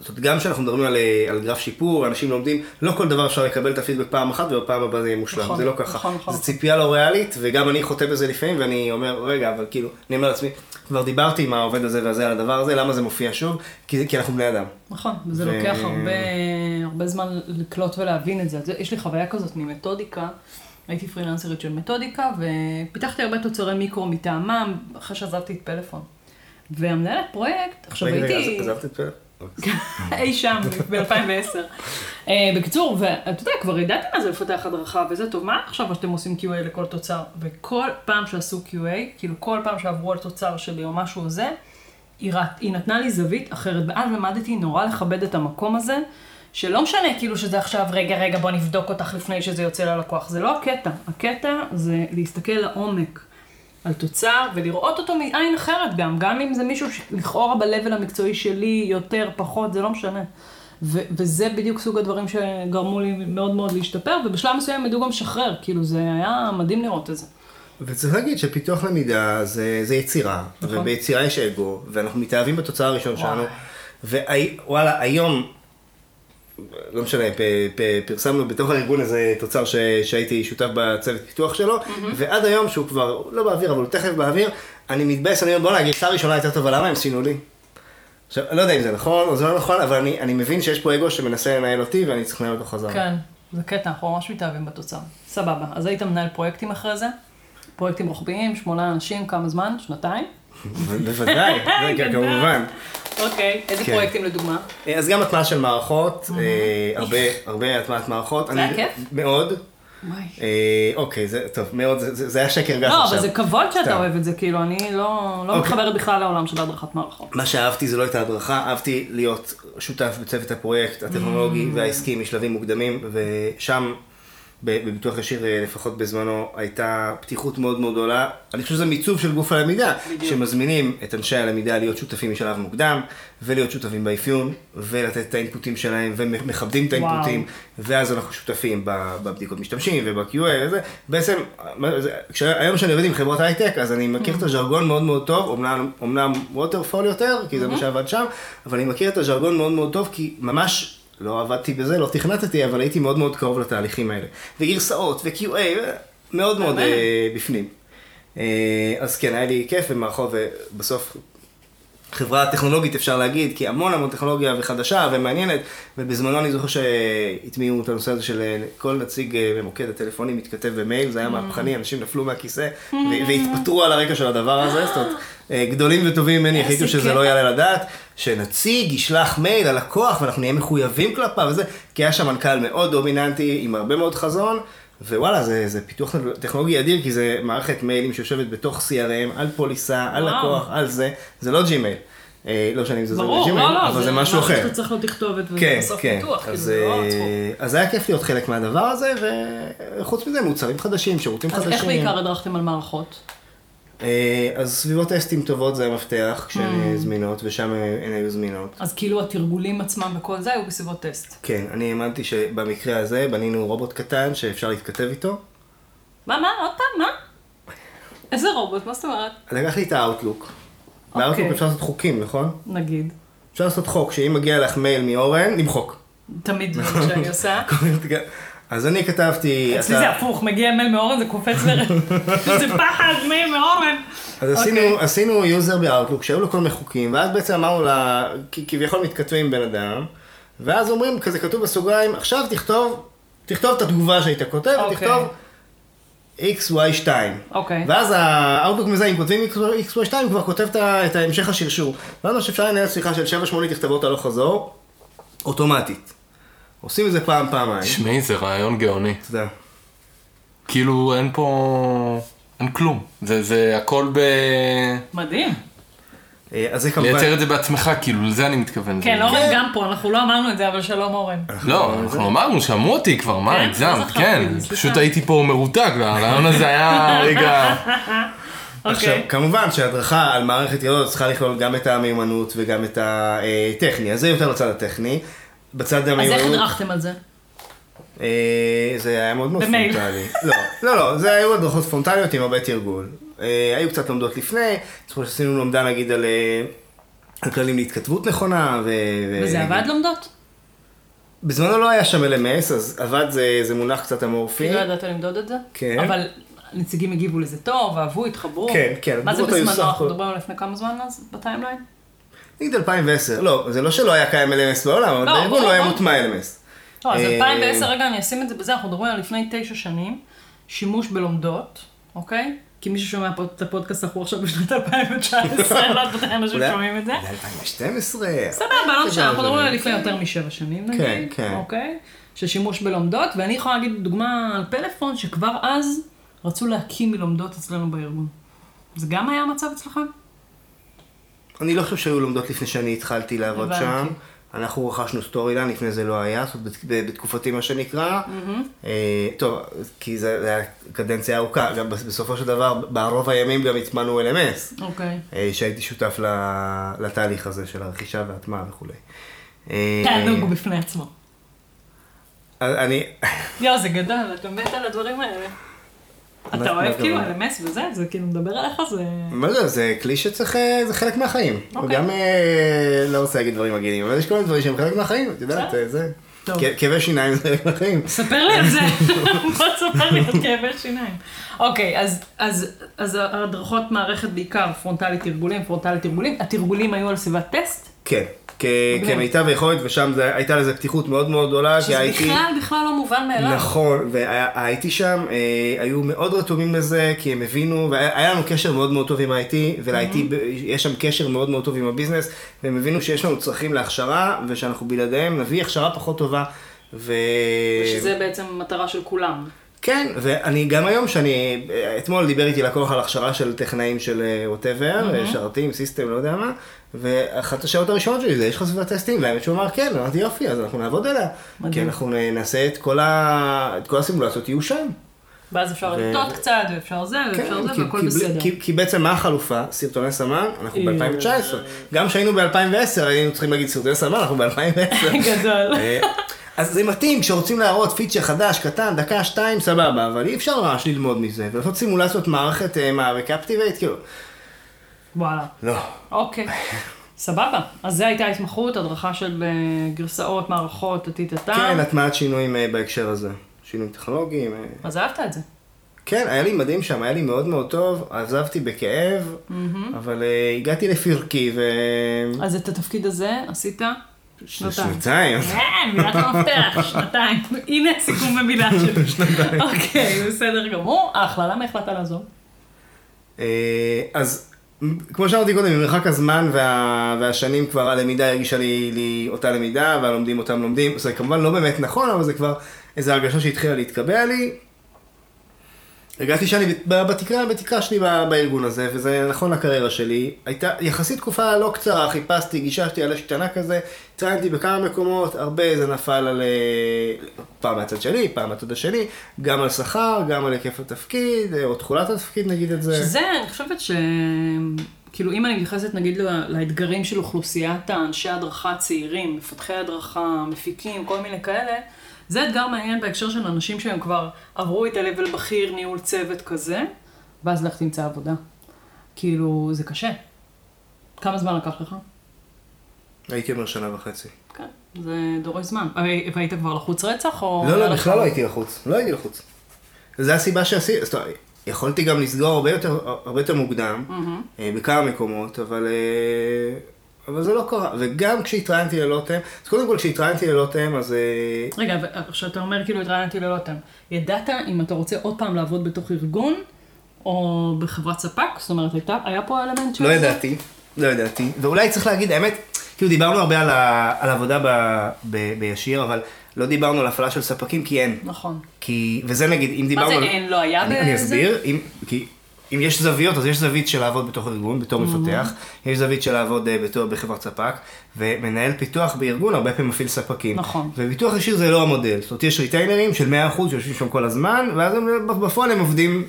זאת אומרת, גם כשאנחנו מדברים על, אה, על גרף שיפור, אנשים לומדים, לא כל דבר אפשר לקבל את הפידבק פעם אחת ובפעם הבאה זה יהיה מושלם, נכון, זה לא ככה. נכון, נכון. זו ציפייה לא ריאלית, וגם אני חוטא בזה לפעמים, ואני אומר, רגע, אבל כאילו, אני אומר לעצמי, כבר דיברתי עם העובד הזה והזה על הדבר הזה, למה זה מופיע שוב? כי, כי אנחנו בני אדם. נכון, וזה ו- לוקח הרבה, הרבה זמן לקלוט ולהבין את זה. זה. יש לי חוויה כזאת ממתודיקה, הייתי פרילנסרית של מתודיקה, ופיתחתי הרבה תוצרי מיקרו מטעמם, אחרי שעזבתי את פלאפון. והמנהלת פרויקט, עכשיו רגע, רגע, הייתי... אז- עזבת את פלאפון? אי שם, ב-2010. בקיצור, ואתה יודע, כבר ידעתי מה זה לפתח הדרכה, וזה טוב, מה עכשיו שאתם עושים QA לכל תוצר? וכל פעם שעשו QA, כאילו כל פעם שעברו על תוצר שלי או משהו זה, היא, רת- היא נתנה לי זווית אחרת, ואז למדתי נורא לכבד את המקום הזה, שלא משנה כאילו שזה עכשיו, רגע, רגע, בוא נבדוק אותך לפני שזה יוצא ללקוח, זה לא הקטע. הקטע זה להסתכל לעומק. על תוצר ולראות אותו מעין אחרת גם, גם אם זה מישהו שלכאורה ב-level המקצועי שלי יותר, פחות, זה לא משנה. ו- וזה בדיוק סוג הדברים שגרמו לי מאוד מאוד להשתפר, ובשלב מסוים ידעו גם לשחרר, כאילו זה היה מדהים לראות את זה. וצריך להגיד שפיתוח למידה זה, זה יצירה, נכון. וביצירה יש אגו, ואנחנו מתאהבים בתוצר הראשון שלנו, ווואלה, היום, לא משנה, פ, פ, פרסמנו בתוך הארגון איזה תוצר ש, שהייתי שותף בצוות פיתוח שלו, ועד היום שהוא כבר לא באוויר, אבל הוא תכף באוויר, אני מתבאס, אני אומר, בוא'נה, הגרסה הראשונה הייתה טובה, למה הם שינו לי? עכשיו, אני לא יודע אם זה נכון או זה לא נכון, אבל אני, אני מבין שיש פה אגו שמנסה לנהל אותי, ואני צריך לנהל אותו חזרה. כן, זה קטע, אנחנו ממש מתאהבים בתוצר. סבבה, אז היית מנהל פרויקטים אחרי זה? פרויקטים רוחביים, שמונה אנשים, כמה זמן? שנתיים? בוודאי, גדול. כמובן. אוקיי, איזה כן. פרויקטים לדוגמה? אז גם הטמעה של מערכות, אה, הרבה, הרבה הטמעת מערכות. זה היה כיף? מאוד. אה, אוקיי, זה טוב, מאוד, זה- היה שקר גס לא, עכשיו. אבל זה כבוד שאתה. אוהב את זה, כאילו, אני לא לא אוקיי. מתחברת בכלל לעולם של הדרכת מערכות. מה שאהבתי זה לא הייתה הדרכה, אהבתי להיות שותף בצוות הפרויקט הטכנולוגי Mm. והעסקי משלבים מוקדמים, ושם בביטוח ישיר, אה, לפחות בזמנו, הייתה פתיחות מאוד מאוד גדולה. אני חושב שזה מיצוב של גוף הלמידה, בדיוק. שמזמינים את אנשי הלמידה להיות שותפים משלב מוקדם, ולהיות שותפים באפיון, ולתת את האינפוטים שלהם, ומכבדים את. האינפוטים, ואז אנחנו שותפים בבדיקות משתמשים וב-QA וזה. בעצם, היום כשאני עובד עם חברות הייטק, אז אני מכיר את הז'רגון מאוד מאוד טוב, אמנם, ווטרפול יותר, כי זה מה שעבד שם, אבל אני מכיר את הז'רגון מאוד מאוד טוב, כי ממש לא עבדתי בזה, לא תכנתתי, אבל הייתי מאוד מאוד קרוב לתהליכים האלה. וגרסאות ו-QA, מאוד מאוד? אה, בפנים. אה, אז כן, היה לי כיף ומערכות, ובסוף חברה טכנולוגית אפשר להגיד, כי המון המון טכנולוגיה וחדשה ומעניינת, ובזמנו אני זוכר שהטמיעו את הנושא הזה של אה, כל נציג במוקד הטלפוני מתכתב במייל, זה היה מהפכני, אנשים נפלו מהכיסא ו- והתפטרו על הרקע של הדבר הזה, זאת אומרת, גדולים וטובים ממני החליטו שזה. לא יעלה לדעת, שנציג ישלח מייל ללקוח ואנחנו נהיה מחויבים כלפיו וזה, כי היה שם מנכ"ל מאוד דומיננטי עם הרבה מאוד חזון. ווואלה, זה, זה פיתוח טכנולוגי אדיר, כי זה מערכת מיילים שיושבת בתוך CRM, על פוליסה, על וואו. לקוח, על זה, זה לא ג'ימייל. אה, לא שאני מזלזל בג'ימייל, לא, לא, אבל זה משהו אחר. שאתה צריך לו תכתובת כן, ובסוף כן. פיתוח, כאילו, אז, זה לא אה, צחוק. אז היה כיף להיות חלק מהדבר הזה, וחוץ מזה מוצרים חדשים, שירותים אז חדשים. איך בעיקר הדרכתם על מערכות? אה, אז סביבות טסטים טובות זה המפתח, כשהן Mm. אה, זמינות, ושם אה, הן היו זמינות. אז כאילו התרגולים עצמם וכל זה היו בסביבות טסט. כן, אני האמנתי שבמקרה הזה בנינו רובוט קטן שאפשר להתכתב איתו. מה, מה, עוד פעם, מה? איזה רובוט, מה זאת אומרת? לקחתי את ה Outlook. ב Outlook אפשר לעשות חוקים, נכון? נגיד. אפשר לעשות חוק, שאם מגיע לך מייל מאורן, למחוק. תמיד זה מה שאני עושה. אז אני כתבתי... אצלי זה הפוך, מגיע מייל מאורן, זה קופץ לרדת. זה פחד, מייל מאורן. אז עשינו, אוקיי. עשינו יוזר ב Outlook שהיו לו כל מיני חוקים, ואז בעצם אמרנו לה, כביכול מתכתבים עם בן אדם, ואז אומרים, כזה כתוב בסוגריים, עכשיו תכתוב, תכתוב את התגובה שהיית כותב, אוקיי. ותכתוב XY2. אוקיי. ואז ה Outlook מזהה, אם כותבים XY2, הוא כבר כותב את המשך השרשור. ואז שאפשר לנהל שיחה של 7-8 תכתבות הלוך חזור, אוטומטית. עושים את זה פעם, פעמיים. תשמעי, זה רעיון גאוני. יודע. כאילו, אין פה... אין כלום. זה, זה הכל ב... מדהים. אה, אז זה כמובן... לייצר את זה בעצמך, כאילו, לזה אני מתכוון. כן, אורן גם פה, אנחנו לא אמרנו את זה, אבל שלום אורן. לא, אנחנו אמרנו, שמעו אותי כבר, מה, כן? הגזמת, לא זכרתי, כן. פשוט הייתי פה מרותק, והרעיון הזה היה רגע... עכשיו, אוקיי. כמובן שהדרכה על מערכת ידות צריכה לכלול גם את המיומנות וגם את הטכני, אז זה יותר לצד הטכני. בצד אז המיומנות... איך הדרכתם על זה? אה, זה היה מאוד מאוד במייל. פרונטלי. לא, לא, לא, זה היו הדרכות פרונטליות עם הרבה תרגול. אה, היו קצת לומדות לפני, זוכר שעשינו לומדה נגיד על אה, על כללים להתכתבות נכונה. ו- וזה עבד לומדות? בזמנו לא היה שם LMS, אז עבד זה זה מונח קצת אמורפי. לא ידעת למדוד את זה? כן. אבל הנציגים הגיבו לזה טוב, אהבו, התחברו. כן, כן, מה זה בזמנו? אנחנו מדברים על לפני כמה זמן אז ב timeline? נגיד 2010, לא, זה לא שלא היה קיים LMS בעולם, אבל לא, בארגון לא היה. מוטמע LMS. לא, אז אה, 2010, רגע, אני אשים את זה בזה, אנחנו מדברים על לפני תשע שנים, שימוש בלומדות, אוקיי? כי מי ששומע פה את הפודקאסט, אנחנו עכשיו בשנת 2019, לא יודעת מתי אנשים שומעים את זה. אולי 2012. סבבה, לא משנה, אנחנו מדברים על. לפני יותר משבע שנים נגיד, כן, כן. אוקיי? של שימוש בלומדות, ואני יכולה להגיד דוגמה על פלאפון, שכבר אז רצו להקים מלומדות אצלנו בארגון. זה גם היה המצב אצלכם? אני לא חושב שהיו לומדות לפני שאני התחלתי לעבוד הבנתי. שם. אנחנו רכשנו Storyline, לפני זה לא היה, זאת אומרת, בת- בתקופתי מה שנקרא. אה, טוב, כי זה זה היה קדנציה ארוכה, גם בס- בסופו של דבר, ברוב הימים גם הטמענו LMS, אוקיי. אה, שהייתי שותף לתהליך הזה של הרכישה וההטמעה וכולי. אה, תענוג בפני עצמו. אני, יואו, זה גדול, אתה מת על הדברים האלה. אתה אוהב כאילו? LMS וזה, זה כאילו מדבר עליך, זה... מה זה, זה כלי שצריך, אה, זה חלק מהחיים. אוקיי. גם, אה, לא רוצה להגיד דברים מגעילים, אבל יש כל מיני דברים שהם חלק מהחיים, את יודעת. אה, זה. כאבי שיניים זה חלק מהחיים. ספר לי על זה, בוא תספר לי על כאבי שיניים. אוקיי, אז הדרכות מערכת בעיקר פרונטלית תרגולים, פרונטלית תרגולים. התרגולים היו על סביבת טסט? כן, כ-. כמיטב היכולת, ושם זה- הייתה לזה פתיחות מאוד מאוד גדולה, שזה הייתי... בכלל, בכלל לא מובן מאליו. נכון, והייתי שם, אה, היו מאוד רתומים לזה, כי הם הבינו, והיה לנו קשר מאוד מאוד טוב עם ה-IT, ול-IT יש שם קשר מאוד מאוד טוב עם ה business, והם הבינו שיש לנו צרכים להכשרה, ושאנחנו בלעדיהם נביא הכשרה פחות טובה. ו... ושזה בעצם מטרה של כולם. כן, ואני גם היום, שאני, אתמול דיבר איתי לקוח על הכשרה של טכנאים של whatever, שרתים, system, לא יודע מה, ואחת השאלות הראשונות שלי זה, יש לך סביבת טסטים? והאמת שהוא אמר, כן, אמרתי יופי, אז אנחנו נעבוד עליה. מדהים. כי אנחנו נעשה את כל, ה... את כל הסימולציות יהיו שם. ואז אפשר ו- לטעות קצת, ואפשר זה, ואפשר זה, כן, כי, והכל כי, בסדר. כי, כי בעצם מה החלופה? סרטוני סמן, אנחנו אה. ב-2019. גם כשהיינו ב-2010 היינו צריכים להגיד סרטוני סמן, אנחנו ב-2010. גדול. אה, אז זה מתאים, כשרוצים להראות פיצ'ר חדש, קטן, דקה, שתיים, סבבה, אבל אי אפשר ממש ללמוד מזה, ולעשות סימולציות מערכת, אה, מה, ב Captivate, כאילו, וואלה. לא. אוקיי. סבבה. אז זו הייתה התמחות, הדרכה של אה, גרסאות, מערכות, טטיטטה. כן, הטמעת שינויים אה, בהקשר הזה. שינויים טכנולוגיים. אה. אז אהבת את זה. כן, היה לי מדהים שם, היה לי מאוד מאוד טוב, עזבתי בכאב, אבל אה, הגעתי לפרקי, ו... אז את התפקיד הזה עשית? שנתיים. שנתיים. כן, מילת המפתח, שנתיים. הנה סיכום במילה שלי. שנתיים. אוקיי, בסדר גמור. אחלה, למה החלטת לעזוב? אז כמו שאמרתי קודם, ממרחק הזמן וה, והשנים כבר הלמידה הרגישה לי, לי אותה למידה, והלומדים אותם לומדים. זה כמובן לא באמת נכון, אבל זה כבר איזו הרגשה שהתחילה להתקבע לי. הרגשתי שאני בתקרה, בתקרה שלי בארגון הזה, וזה נכון לקריירה שלי. הייתה יחסית תקופה לא קצרה, חיפשתי, גיששתי על השתנה כזה, התראיינתי בכמה מקומות, הרבה זה נפל על... אה, פעם מהצד שלי, פעם מהצד השני, גם על שכר, גם על היקף התפקיד, אה, או תכולת התפקיד נגיד את זה. שזה, אני חושבת ש... כאילו, אם אני מתייחסת נגיד לאתגרים של אוכלוסיית האנשי הדרכה הצעירים, מפתחי הדרכה, מפיקים, כל מיני כאלה, זה אתגר מעניין בהקשר של אנשים שהם כבר עברו את ה-level בכיר, ניהול צוות כזה, ואז לך תמצא עבודה. כאילו, זה קשה. כמה זמן לקח לך? הייתי אומר שנה וחצי. כן. זה דורש זמן. והיית כבר לחוץ רצח, או... לא, לא, בכלל לא הייתי לחוץ. לא הייתי לחוץ. זו הסיבה שעשיתי, זאת אומרת, יכולתי גם לסגור הרבה יותר, הרבה יותר מוקדם, אה, בכמה מקומות, אבל, אה, אבל זה לא קרה. וגם כשהתראיינתי ללוטם, אז קודם כל כשהתראיינתי ללוטם, אז... אה, רגע, כשאתה אומר כאילו התראיינתי ללוטם, ידעת אם אתה רוצה עוד פעם לעבוד בתוך ארגון, או בחברת ספק? זאת אומרת, הייתה, היה פה אלמנט של... לא? ידעתי, לא ידעתי. ואולי צריך להגיד, האמת, כאילו דיברנו הרבה על, ה, על עבודה ב, ב, בישיר, אבל לא דיברנו על הפעלה של ספקים, כי אין. נכון. כי, וזה נגיד, אם מה דיברנו זה על... אין? לא היה אני, בזה? אני אסביר, אם, כי אם יש זוויות, אז יש זווית של לעבוד בתוך ארגון, בתור מפתח, יש זווית של לעבוד אה, בתור, בחברת ספק, ומנהל פיתוח בארגון הרבה פעמים מפעיל ספקים. נכון. וביטוח ישיר זה לא המודל, זאת אומרת, יש ריטיינרים של 100% שיושבים שם כל הזמן, ואז הם, בפועל הם עובדים,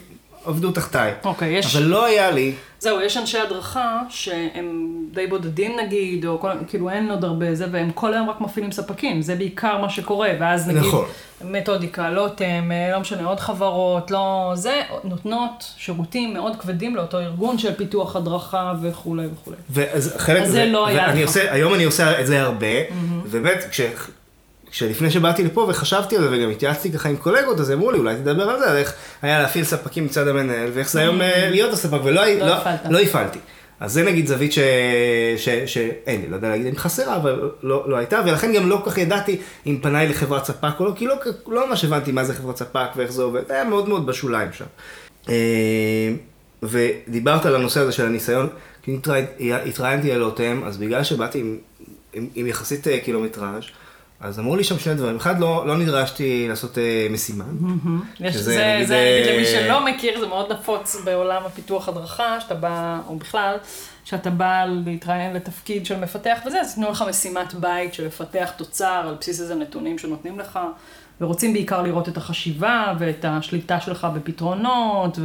עבדו תחתיי. אוקיי, יש... אבל לא היה לי, זהו, יש אנשי הדרכה שהם די בודדים נגיד, או כל, כאילו אין עוד הרבה זה, והם כל היום רק מפעילים ספקים, זה בעיקר מה שקורה, ואז נגיד, נכון. מתודיקה, לוטם, אה, לא משנה, עוד חברות, לא זה, נותנות שירותים מאוד כבדים לאותו ארגון של פיתוח הדרכה וכולי וכולי. ואז חלק, אז זה לא היה לך. עושה, היום אני עושה את זה הרבה, ובאמת, כש, כשלפני שבאתי לפה וחשבתי על זה וגם התייעצתי ככה עם קולגות, אז אמרו לי, אולי תדבר על זה, על איך היה להפעיל ספקים מצד המנהל, ואיך זה היום אה, להיות הספק, ולא לא לא-. לא הפעלתי. אז זה נגיד זווית. שאין לי, לא יודע להגיד אם חסרה, אבל לא, לא הייתה, ולכן גם לא כל כך ידעתי אם פניי לחברת ספק או לא, כי לא, לא ממש הבנתי מה זה חברת ספק ואיך זה עובד, היה מאוד מאוד בשוליים שם. אה, ודיברת על הנושא הזה של הניסיון, כי התראי- התראיינתי על לוטם, אז בגלל שבאתי עם, עם, עם יחסית אה, קילומטראז', אז אמרו לי שם שני דברים. אחד, לא, לא נדרשתי לעשות אה, משימה. יש, שזה, זה, נגיד, זה, אה, נגיד, למי שלא מכיר, זה מאוד נפוץ בעולם הפיתוח הדרכה, שאתה בא, או בכלל, שאתה בא להתראיין לתפקיד של מפתח וזה, אז ייתנו לך משימת בית של לפתח תוצר על בסיס איזה נתונים שנותנים לך, ורוצים בעיקר לראות את החשיבה ואת השליטה שלך בפתרונות,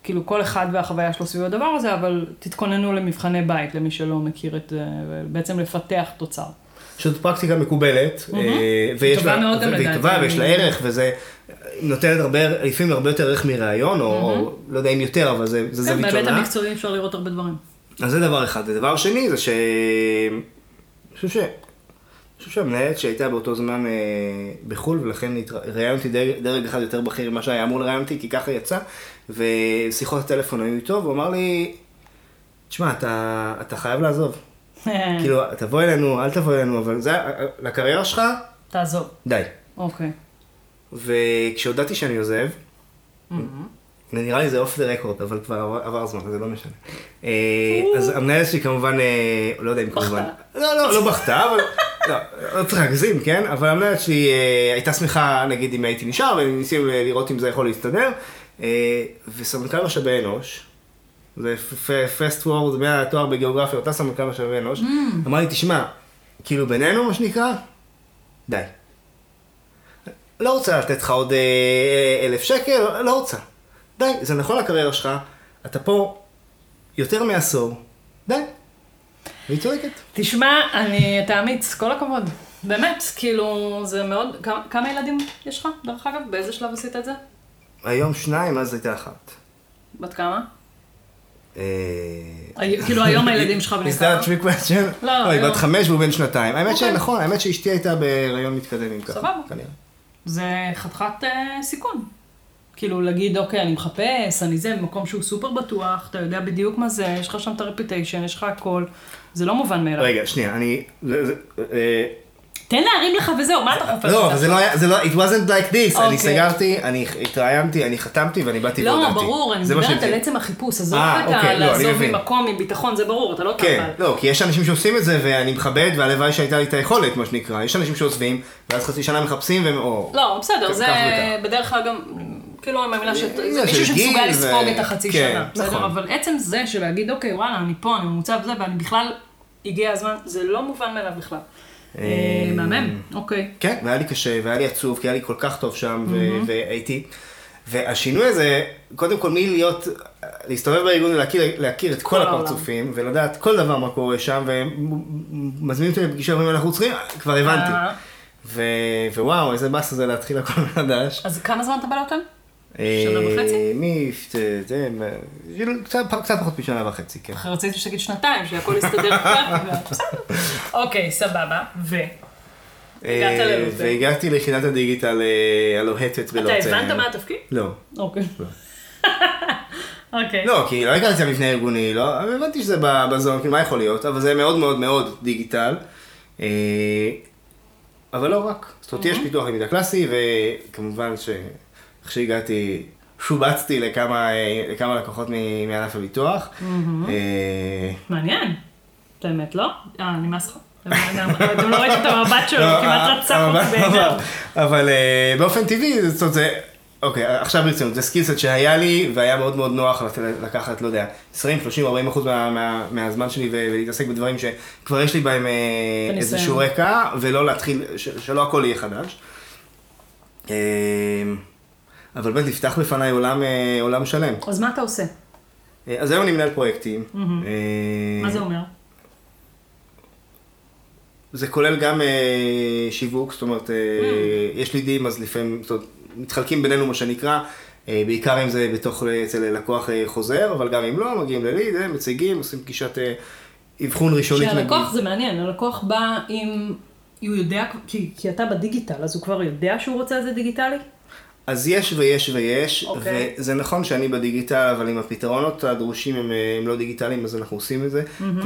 וכאילו כל אחד והחוויה שלו סביב הדבר הזה, אבל תתכוננו למבחני בית, למי שלא מכיר את זה, ובעצם לפתח תוצר. שזאת פרקטיקה מקובלת, אה, ויש לה, והיא. טובה ויש לה ערך, וזה נותנת הרבה, לפעמים הרבה יותר ערך מראיון, או, לא יודע אם יותר, אבל זה, כן, זווית בהיבט שונה. המקצועי אפשר לראות הרבה דברים. אז זה דבר אחד. ודבר שני זה ש... אני חושב שהמנהלת שהייתה באותו זמן אה, בחו"ל, ולכן ראיינתי דרג, דרג אחד יותר בכיר ממה שהיה אמור לראיין אותי, כי ככה יצא, ושיחות הטלפון היו איתו, והוא אמר לי, תשמע, אתה, אתה חייב לעזוב. כאילו, תבוא אלינו, אל תבוא אלינו, אבל זה, לקריירה שלך, תעזוב. די. אוקיי. וכשהודעתי שאני עוזב, ונראה לי זה אוף דה רקורד, אבל כבר עבר, זמן, זה לא משנה. אה, אז המנהלת שלי כמובן, אה, לא יודע אם. כמובן, לא, לא, לא בכתה, אבל, לא, לא צריך להגזים, כן? אבל המנהלת שלי אה, הייתה שמחה, נגיד, אם הייתי נשאר, וניסינו לראות אם זה יכול להסתדר. וסמנכ"ל משאבי אנוש, זה פסט וורד מהתואר בגיאוגרפיה, אותה סמנכ"ל משאבי אנוש, אמר לי, תשמע, כאילו בינינו, מה שנקרא, די. לא רוצה לתת לך עוד אה, אלף שקל, לא רוצה. די, זה נכון לקריירה שלך, אתה פה יותר מעשור, די. והיא צודקת. תשמע, אני, אתה אמיץ, כל הכבוד. באמת, כאילו, זה מאוד... כמה, כמה ילדים יש לך, דרך אגב? באיזה שלב עשית את זה? היום שניים, אז הייתה אחת. בת כמה? אה, כאילו, היום הילדים שלך בני Is כמה? trick question? לא, היא לא. בת חמש והוא בן שנתיים. האמת אוקיי. שנכון, האמת שאשתי הייתה בהיריון מתקדם עם ככה. סבבה. זה חתיכת אה, סיכון. כאילו, להגיד, אוקיי, אני מחפש, אני זה, במקום שהוא סופר בטוח, אתה יודע בדיוק מה זה, יש לך שם את הרפיטיישן, יש לך הכל. זה לא מובן מאליו. רגע, שנייה, אני... זה- זה- אה, תן להרים לך וזהו, מה אתה חופש? לא, אבל זה לא היה, זה לא, it wasn't like this, אני אוקיי. סגרתי, אני התראיינתי, אני חתמתי ואני באתי לא, והודעתי. ברור, אני זה מדברת. על עצם החיפוש, עזוב אה, רגע אוקיי, לא, לעזוב. ממקום עם ביטחון, זה ברור, אתה לא כן, תאכל. לא, כי יש אנשים שעושים את זה ואני מכבד, והלוואי שהייתה לי את היכולת, מה שנקרא. יש אנשים שעוזבים, ואז חצי שנה מחפשים והם... או... לא, בסדר, זה. בדרך כלל גם, כאילו אני מאמינה שזה זה מישהו שמסוגל לספוג את החצי כן, שנה, בסדר? נכון. אבל עצם זה של להגיד, אוקיי, וואלה, אני פה, אני ממוצע וזה, ואני בכלל, הגיע הזמן, זה לא מובן מאליו בכלל. אה, מהמם, אוקיי. כן, והיה לי קשה, והיה לי עצוב, כי היה לי כל כך טוב שם, והייתי... והשינוי הזה, קודם כל מלהיות, להסתובב בארגון ולהכיר להכיר את כל. הפרצופים, ולדעת כל דבר מה קורה שם, ומזמינים אותי לפגישה, אומרים אנחנו צריכים, כבר הבנתי. אה, ו- ווואו, איזה באס זה להתחיל הכל מחדש. אז כמה זמן אתה בלוטם? שנה אה, וחצי? מ... זה, זה, כאילו, קצת פחות משנה וחצי, כן. אחרי רציתי שתגיד שנתיים, שהכל יסתדר ככה. בסדר. אוקיי, סבבה. ו? אה. והגעתי ליחידת הדיגיטל אה, הלוהטת אתה בלוטה. הבנת מה התפקיד? לא. אוקיי. אוקיי. לא, כי לא הכרתי את המבנה הארגוני, לא, הבנתי שזה בזון, מה יכול להיות, אבל זה מאוד מאוד מאוד דיגיטל. אה, אבל לא רק. זאת אומרת, יש פיתוח למידה קלאסי, וכמובן שאיך שהגעתי, שובצתי לכמה, אה, לכמה לקוחות מענף הביטוח. אה, מעניין. את האמת, לא? אה, נמאס לך. אתם לא ראיתם את המבט שלו, לא, כמעט ה- רצח אותי בעיניו. אבל אה, באופן טבעי, זאת אומרת, זה, אוקיי, עכשיו ברצינות, זה סקילסט שהיה לי, והיה מאוד מאוד נוח לקחת, לא יודע, 20, 30, 40 אחוז מה- מה- מהזמן שלי ולהתעסק בדברים שכבר יש לי בהם אה. איזשהו רקע, ולא להתחיל, שלא הכל יהיה חדש. אבל באמת נפתח בפניי עולם, אה, עולם שלם. אז מה אתה עושה? אה, אז היום אני מנהל פרויקטים. אה, מה זה אומר? זה כולל גם אה, שיווק, זאת אומרת, אה, Mm. יש לידים, אז לפעמים, זאת אומרת, מתחלקים בינינו מה שנקרא, אה, בעיקר אם זה בתוך, אה, אצל לקוח אה, חוזר, אבל גם אם לא, מגיעים לליד, אה, מציגים, עושים פגישת אה, אבחון ראשונית. שהלקוח נגיד. זה מעניין, הלקוח בא עם... הוא יודע, כי, כי אתה בדיגיטל, אז הוא כבר יודע שהוא רוצה את זה דיגיטלי? אז יש ויש ויש, אוקיי. וזה נכון שאני בדיגיטל, אבל אם הפתרונות הדרושים הם, אה, הם לא דיגיטליים, אז אנחנו עושים את זה.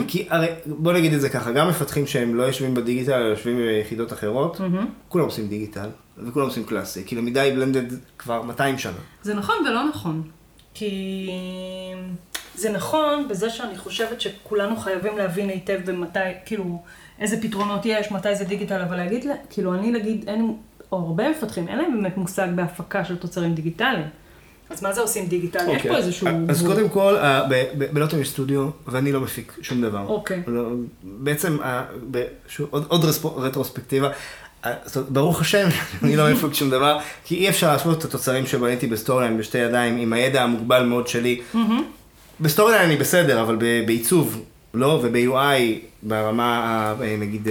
כי הרי, בוא נגיד את זה ככה, גם מפתחים שהם לא יושבים בדיגיטל, אלא יושבים ביחידות אחרות, כולם עושים דיגיטל, וכולם עושים קלאסי, כי למידה היא בלנדד כבר 200 שנה. זה נכון ולא נכון. כי זה נכון בזה שאני חושבת שכולנו חייבים להבין היטב במתי, כאילו, איזה פתרונות יש, מתי זה דיגיטל, אבל להגיד, לה- כאילו, אני להגיד, אין, או הרבה מפתחים, אין להם באמת מושג בהפקה של תוצרים דיגיטליים. אז מה זה עושים דיגיטל? יש אוקיי, פה איזשהו... אז גבול. קודם כל, אה, ב- ב- בלוטו יש סטודיו, ואני לא מפיק שום דבר. אוקיי. לא, בעצם, אה, עוד- עוד רספו- רטרוספקטיבה, אה, ברוך השם, אני לא מפיק שום דבר, כי אי אפשר להשוות את התוצרים שבניתי ב Storyline בשתי ידיים, עם הידע המוגבל מאוד שלי. ב Storyline אני בסדר, אבל ב- בעיצוב, לא, וב-UI, ברמה, אה, נגיד,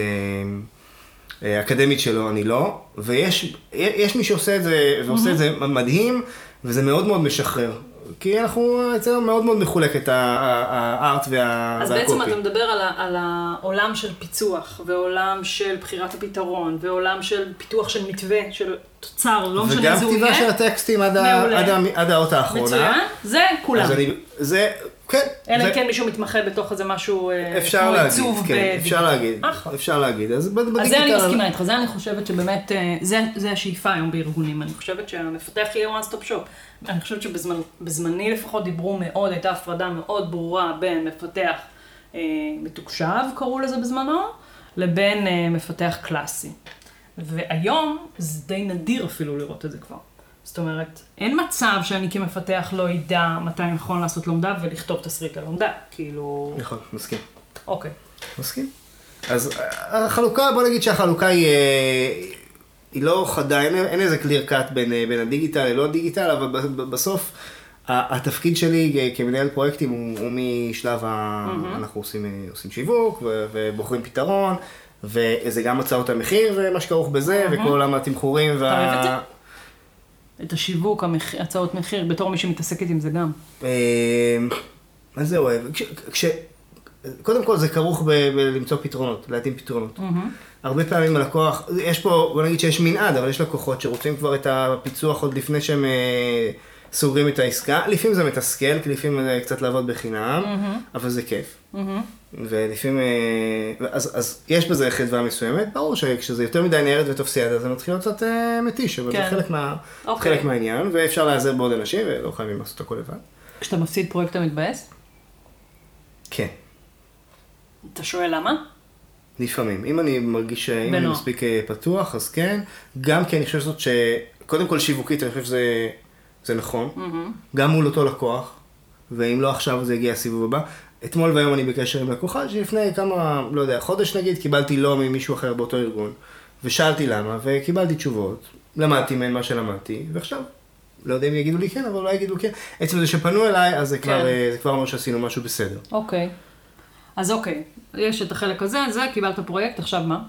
אה, אה, האקדמית שלו, אני לא, ויש יש מי שעושה את זה, ועושה את זה מדהים, וזה מאוד מאוד משחרר. כי אנחנו, אצלנו מאוד מאוד מחולקת ה art וה- אז וה copy. בעצם אתה מדבר על, ה- על העולם של פיצוח, ועולם של בחירת הפתרון, ועולם של פיתוח של מתווה, של תוצר, לא משנה וגם איזה הוא כתיבה יהיה. של הטקסטים עד, ה-. עד, ה- עד האות האחרונה. מצוין, זה כולם. אני, זה, כן. אלא אם כן מישהו מתמחה בתוך איזה משהו אה, אפשר כמו להגיד, כן, בדיגיטל. אפשר להגיד, אחלה. אפשר להגיד. אז ב- אז בדיגיטל... זה אני מסכימה איתך, זה אני חושבת שבאמת, אה, זה, זה השאיפה היום בארגונים, אני חושבת שהמפתח יהיה one stop shop. אני חושבת שבזמני לפחות דיברו מאוד, הייתה הפרדה מאוד ברורה בין מפתח אה, מתוקשב, קראו לזה בזמנו, לבין מפתח קלאסי. והיום זה די נדיר אפילו לראות את זה כבר. זאת אומרת, אין מצב שאני כמפתח לא אדע מתי נכון לעשות לומדה ולכתוב תסריט ללומדה, כאילו, נכון, מסכים. אוקיי. מסכים. אז החלוקה, בוא נגיד שהחלוקה היא, אה, היא לא חדה, אין, אין איזה clear cut בין, אה, בין הדיגיטל ללא דיגיטל, אבל בסוף התפקיד שלי אה, כמנהל פרויקטים הוא, הוא משלב ה... אנחנו עושים, אה, עושים שיווק ו- ובוחרים פתרון, וזה גם הצעות המחיר ומה שכרוך בזה, וכל עולם התמחורים? וה... את השיווק, המח... הצעות מחיר, בתור מי שמתעסקת עם זה גם. אה, מה זה אוהב? כש, כש, קודם כל זה כרוך ב- בלמצוא פתרונות, להתאים פתרונות. הרבה פעמים הלקוח, יש פה, בוא נגיד שיש מנעד, אבל יש לקוחות שרוצים כבר את הפיצוח עוד לפני שהם אה, סוגרים את העסקה. לפעמים זה מתסכל, כי לפעמים זה קצת לעבוד בחינם, אבל זה כיף. ולפעמים, אה, אז, אז יש בזה חדווה מסוימת, ברור שכשזה יותר מדי ניירת וטופסיאדה זה מתחיל להיות קצת אה, מתיש, אבל כן. זה חלק, מה, אוקיי. חלק מהעניין, ואפשר להיעזר בעוד אנשים, ולא חייבים לעשות הכל לבד. כשאתה מפסיד פרויקט אתה מתבאס? כן. אתה שואל למה? לפעמים. אם אני מרגיש שאם אני בנוח. מספיק אה, פתוח, אז כן. גם כי אני חושב שזאת ש... קודם כל שיווקית, אני חושב שזה זה נכון. גם מול אותו לקוח, ואם לא עכשיו, זה יגיע הסיבוב הבא. אתמול והיום אני בקשר עם לקוחה, שלפני כמה, לא יודע, חודש נגיד, קיבלתי לא ממישהו אחר באותו ארגון. ושאלתי למה, וקיבלתי תשובות. למדתי מהן מה שלמדתי, ועכשיו, לא יודע אם יגידו לי כן, אבל אולי יגידו כן. עצם זה שפנו אליי, אז זה כבר, כן. אה, זה כבר אומר שעשינו משהו בסדר. אוקיי. אז אוקיי, יש את החלק הזה, זה, קיבלת פרויקט, עכשיו מה?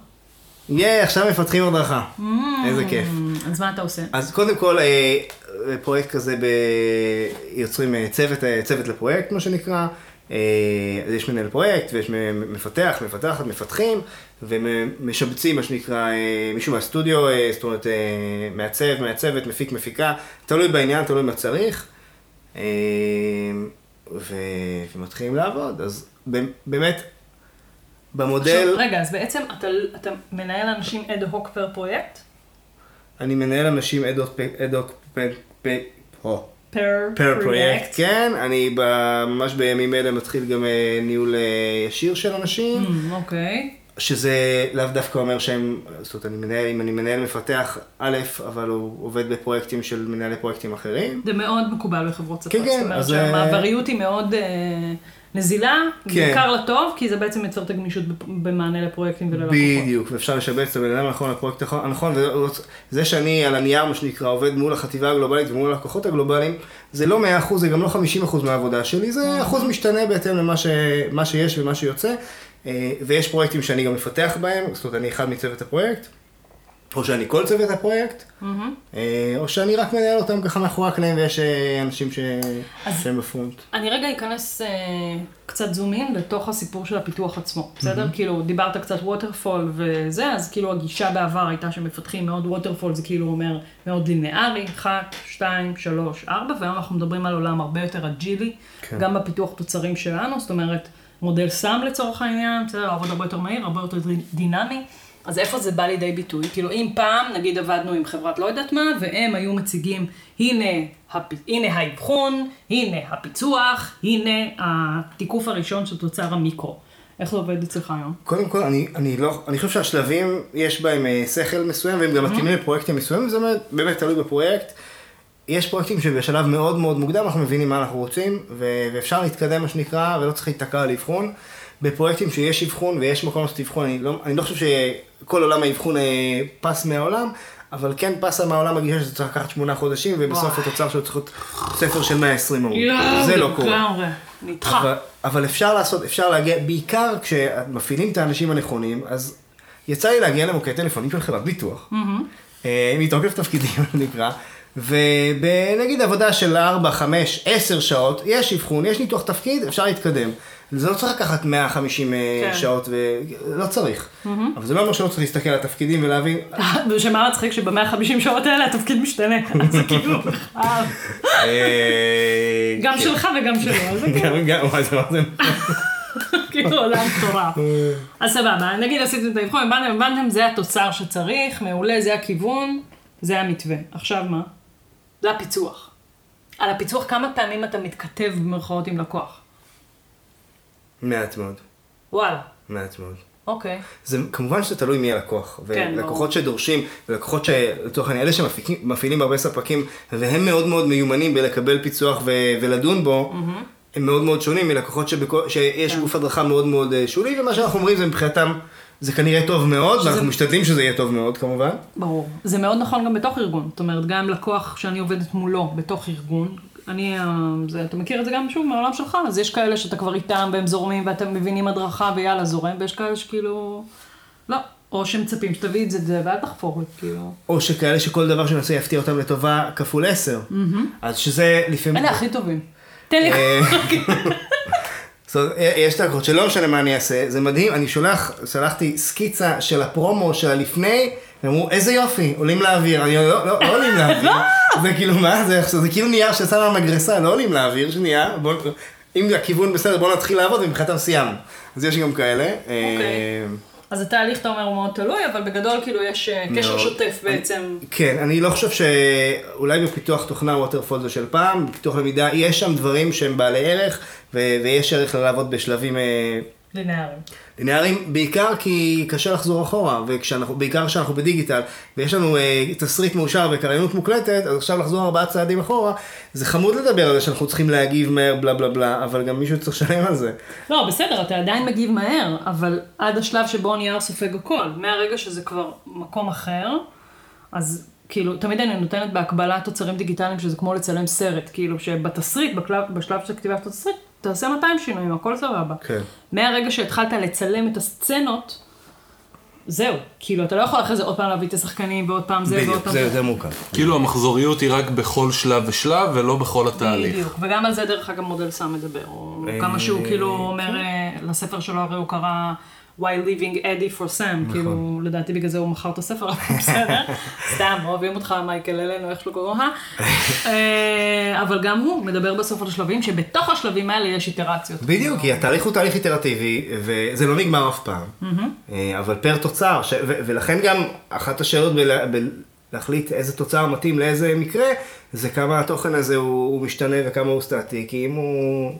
יהיה, עכשיו מפתחים הדרכה. איזה כיף. אז מה אתה עושה? אז קודם כל, אה, פרויקט כזה, ב... יוצרים אה, צוות, אה, צוות לפרויקט, מה שנקרא. אה, אז יש מנהל פרויקט, ויש מפתח, מפתחת, מפתחים, ומשבצים, מה שנקרא, אה, מישהו מהסטודיו, אה, זאת אומרת, מעצב, מעצבת, מפיק, מפיקה, תלוי בעניין, תלוי מה צריך. ו... ומתחילים לעבוד. אז באמת, במודל, עכשיו, רגע, אז בעצם אתה, אתה מנהל אנשים אד הוק פר פרויקט? אני מנהל אנשים פ- או, פר פר פרויקט, כן, אני ממש בימים אלה מתחיל גם אה, ניהול אה, ישיר של אנשים, Mm, אוקיי. שזה לאו דווקא אומר שהם, זאת אומרת, אני מנהל, אם אני מנהל מפתח א', אבל הוא עובד בפרויקטים של מנהלי פרויקטים אחרים. זה מאוד מקובל בחברות שפה. כן, כן, זאת אומרת אז, אה, שהמעבריות היא מאוד אה, נזילה, כן. בעיקר לטוב, כי זה בעצם יוצר את הגמישות במענה לפרויקטים וללקוחות. בדיוק, ואפשר לשבץ את הבן אדם הנכון לפרויקט הנכון- וזה שאני על הנייר, מה שנקרא, עובד מול החטיבה הגלובלית ומול הלקוחות הגלובליים, זה לא 100%, זה גם לא 50% מהעבודה שלי, זה אחוז משתנה בהתאם למה ש, שיש ומה שיוצא, אה, ויש פרויקטים שאני גם מפתח בהם, זאת אומרת, אני אחד מצוות הפרויקט, או שאני כל צוות הפרויקט. אה, או שאני רק מנהל אותם ככה מאחורי הקלעים ויש אה, אנשים ש... שהם ב front. אני רגע אכנס אה, קצת zoom in לתוך הסיפור של הפיתוח עצמו, בסדר? כאילו, דיברת קצת waterfall וזה, אז כאילו הגישה בעבר הייתה שמפתחים מאוד waterfall, זה כאילו אומר מאוד ליניארי, 1, 2, 3, 4, והיום אנחנו מדברים על עולם הרבה יותר אג'ילי, כן. גם בפיתוח תוצרים שלנו, זאת אומרת, מודל SAM לצורך העניין, בסדר, לעבוד הרבה יותר מהיר, הרבה יותר דינמי. אז איפה זה בא לידי ביטוי? כאילו אם פעם, נגיד עבדנו עם חברת לא יודעת מה, והם היו מציגים, הנה, הפ... הנה האבחון, הנה הפיצוח, הנה התיקוף הראשון של תוצר המיקרו. איך זה עובד אצלך היום? קודם כל, אני, אני לא, אני חושב שהשלבים, יש בהם אה, שכל מסוים, והם גם מתאימים לפרויקטים מסוימים, זה באמת, באמת תלוי בפרויקט. יש פרויקטים שבשלב מאוד מאוד מוקדם אנחנו מבינים מה אנחנו רוצים, ו- ואפשר להתקדם, מה שנקרא, ולא צריך להיתקע על אבחון. בפרויקטים שיש אבחון ויש מקום לעשות אבחון, אני לא, אני לא חושב שכל עולם האבחון אה, פס מהעולם, אבל כן פסה מהעולם הגישה שזה צריך לקחת שמונה חודשים, ובסוף. התוצר שלו צריך להיות ספר של 120 עמוד. זה לא קורה. נדחה. אבל, אבל אפשר לעשות, אפשר להגיע, בעיקר כשמפעילים את האנשים הנכונים, אז יצא לי להגיע למוקד טלפונים של חברת ביטוח, אה, מתוקף תפקידים נקרא, ובנגיד עבודה של 4, 5, 10 שעות, יש אבחון, יש ניתוח תפקיד, אפשר להתקדם. זה לא צריך לקחת 150 אה, כן. שעות, ולא צריך. אבל זה לא אומר שלא צריך להסתכל על התפקידים ולהבין, ושמה מצחיק שב-150 שעות האלה התפקיד משתנה, אז כאילו בכלל, אה, גם כן. שלך וגם שלו, אז כאילו- גם, גם, וואי, זה מה זה... כאילו עולם מטורף. אז סבבה, נגיד עשיתם את האבחון, הבנתם, הבנתם, זה התוצר שצריך, מעולה, זה הכיוון, זה המתווה. עכשיו מה? זה הפיצוח. על הפיצוח, כמה פעמים אתה מתכתב במרכאות עם לקוח? מעט מאוד, וואלה, מעט מאוד. אוקיי. זה כמובן שזה תלוי מי הלקוח. כן, ולקוחות ברור. שדורשים, ולקוחות שלצורך העניין, אלה שמפעילים הרבה ספקים, והם מאוד מאוד מיומנים בלקבל פיצוח ו- ולדון בו, הם מאוד מאוד שונים מלקוחות שבכל, שיש כן. גוף הדרכה מאוד מאוד אה, שולי, ומה שאנחנו אומרים זה מבחינתם, זה כנראה טוב מאוד, שזה- ואנחנו משתדלים שזה יהיה טוב מאוד כמובן. ברור. זה מאוד נכון גם בתוך ארגון. זאת אומרת, גם לקוח שאני עובדת מולו בתוך ארגון, אני, אה, זה, אתה מכיר את זה גם שוב מהעולם שלך, אז יש כאלה שאתה כבר איתם והם זורמים ואתם מבינים הדרכה ויאללה זורם, ויש כאלה שכאילו, לא. או שמצפים שתביא את זה, ואל תחפור, כאילו. או שכאלה שכל דבר שנעשה יפתיע אותם לטובה כפול עשר. אז שזה לפעמים... אלה הכי טובים. תן לי... אה, אומרת, יש את הלקוחות שלא משנה מה אני אעשה, זה מדהים, אני שולח, שלחתי סקיצה של הפרומו של הלפני, אמרו, איזה יופי, עולים לאוויר, אני לא, לא, לא עולים לאוויר, זה כאילו, מה זה עכשיו, זה כאילו נייר שיצא מהמגרסה, לא עולים לאוויר, שנייה, בוא, אם הכיוון בסדר, בוא נתחיל לעבוד, ומבחינתם סיימנו. אז יש גם כאלה. אה, אז התהליך, אתה אומר, הוא מאוד תלוי, אבל בגדול כאילו יש אה, קשר. שוטף בעצם. כן, אני לא חושב שאולי בפיתוח תוכנה ווטרפול זה של פעם, בפיתוח למידה, יש שם דברים שהם בעלי ערך, ויש ערך לעבוד בשלבים אה, לינאריים. לינאריים, בעיקר כי קשה לחזור אחורה, וכשאנחנו, בעיקר כשאנחנו בדיגיטל, ויש לנו אה, תסריט מאושר וקריינות מוקלטת, אז עכשיו לחזור ארבעה צעדים אחורה, זה חמוד לדבר על זה שאנחנו צריכים להגיב מהר, בלה בלה בלה, אבל גם מישהו צריך לשלם על זה. לא, בסדר, אתה עדיין מגיב מהר, אבל עד השלב שבו הנייר סופג הכל. מהרגע שזה כבר מקום אחר, אז כאילו, תמיד אני נותנת בהקבלה תוצרים דיגיטליים שזה כמו לצלם סרט, כאילו שבתסריט, בשלב של כתיבת התסריט, תעשה 200 שינויים, הכל סבבה. כן. מהרגע שהתחלת לצלם את הסצנות, זהו. כאילו, אתה לא יכול אחרי זה עוד פעם להביא את השחקנים, ועוד פעם זה, ועוד בדיוק, פעם זה יותר מורכב. כאילו המחזוריות היא רק בכל שלב ושלב ולא בכל התהליך. בדיוק, וגם על זה דרך אגב מודל סם מדבר, או אה, כמה שהוא כאילו כן. אומר, אה, לספר שלו הרי הוא קרא Why Leaving Eddie for Sam, נכון. כאילו לדעתי בגלל זה הוא מכר את הספר, אבל בסדר, סתם, אוהבים אותך מייקל אלינו, איך שלא קוראים לך, אה, אבל גם הוא מדבר בסוף על השלבים, שבתוך השלבים האלה יש איטרציות. בדיוק, כי התהליך הוא תהליך איטרטיבי, וזה לא נגמר אף פעם. אה, אבל פר תוצר, ש- ו- ולכן גם אחת השאלות בלה- בלהחליט איזה תוצר מתאים לאיזה מקרה, זה כמה התוכן הזה הוא, הוא משתנה וכמה הוא סטטי, כי אם הוא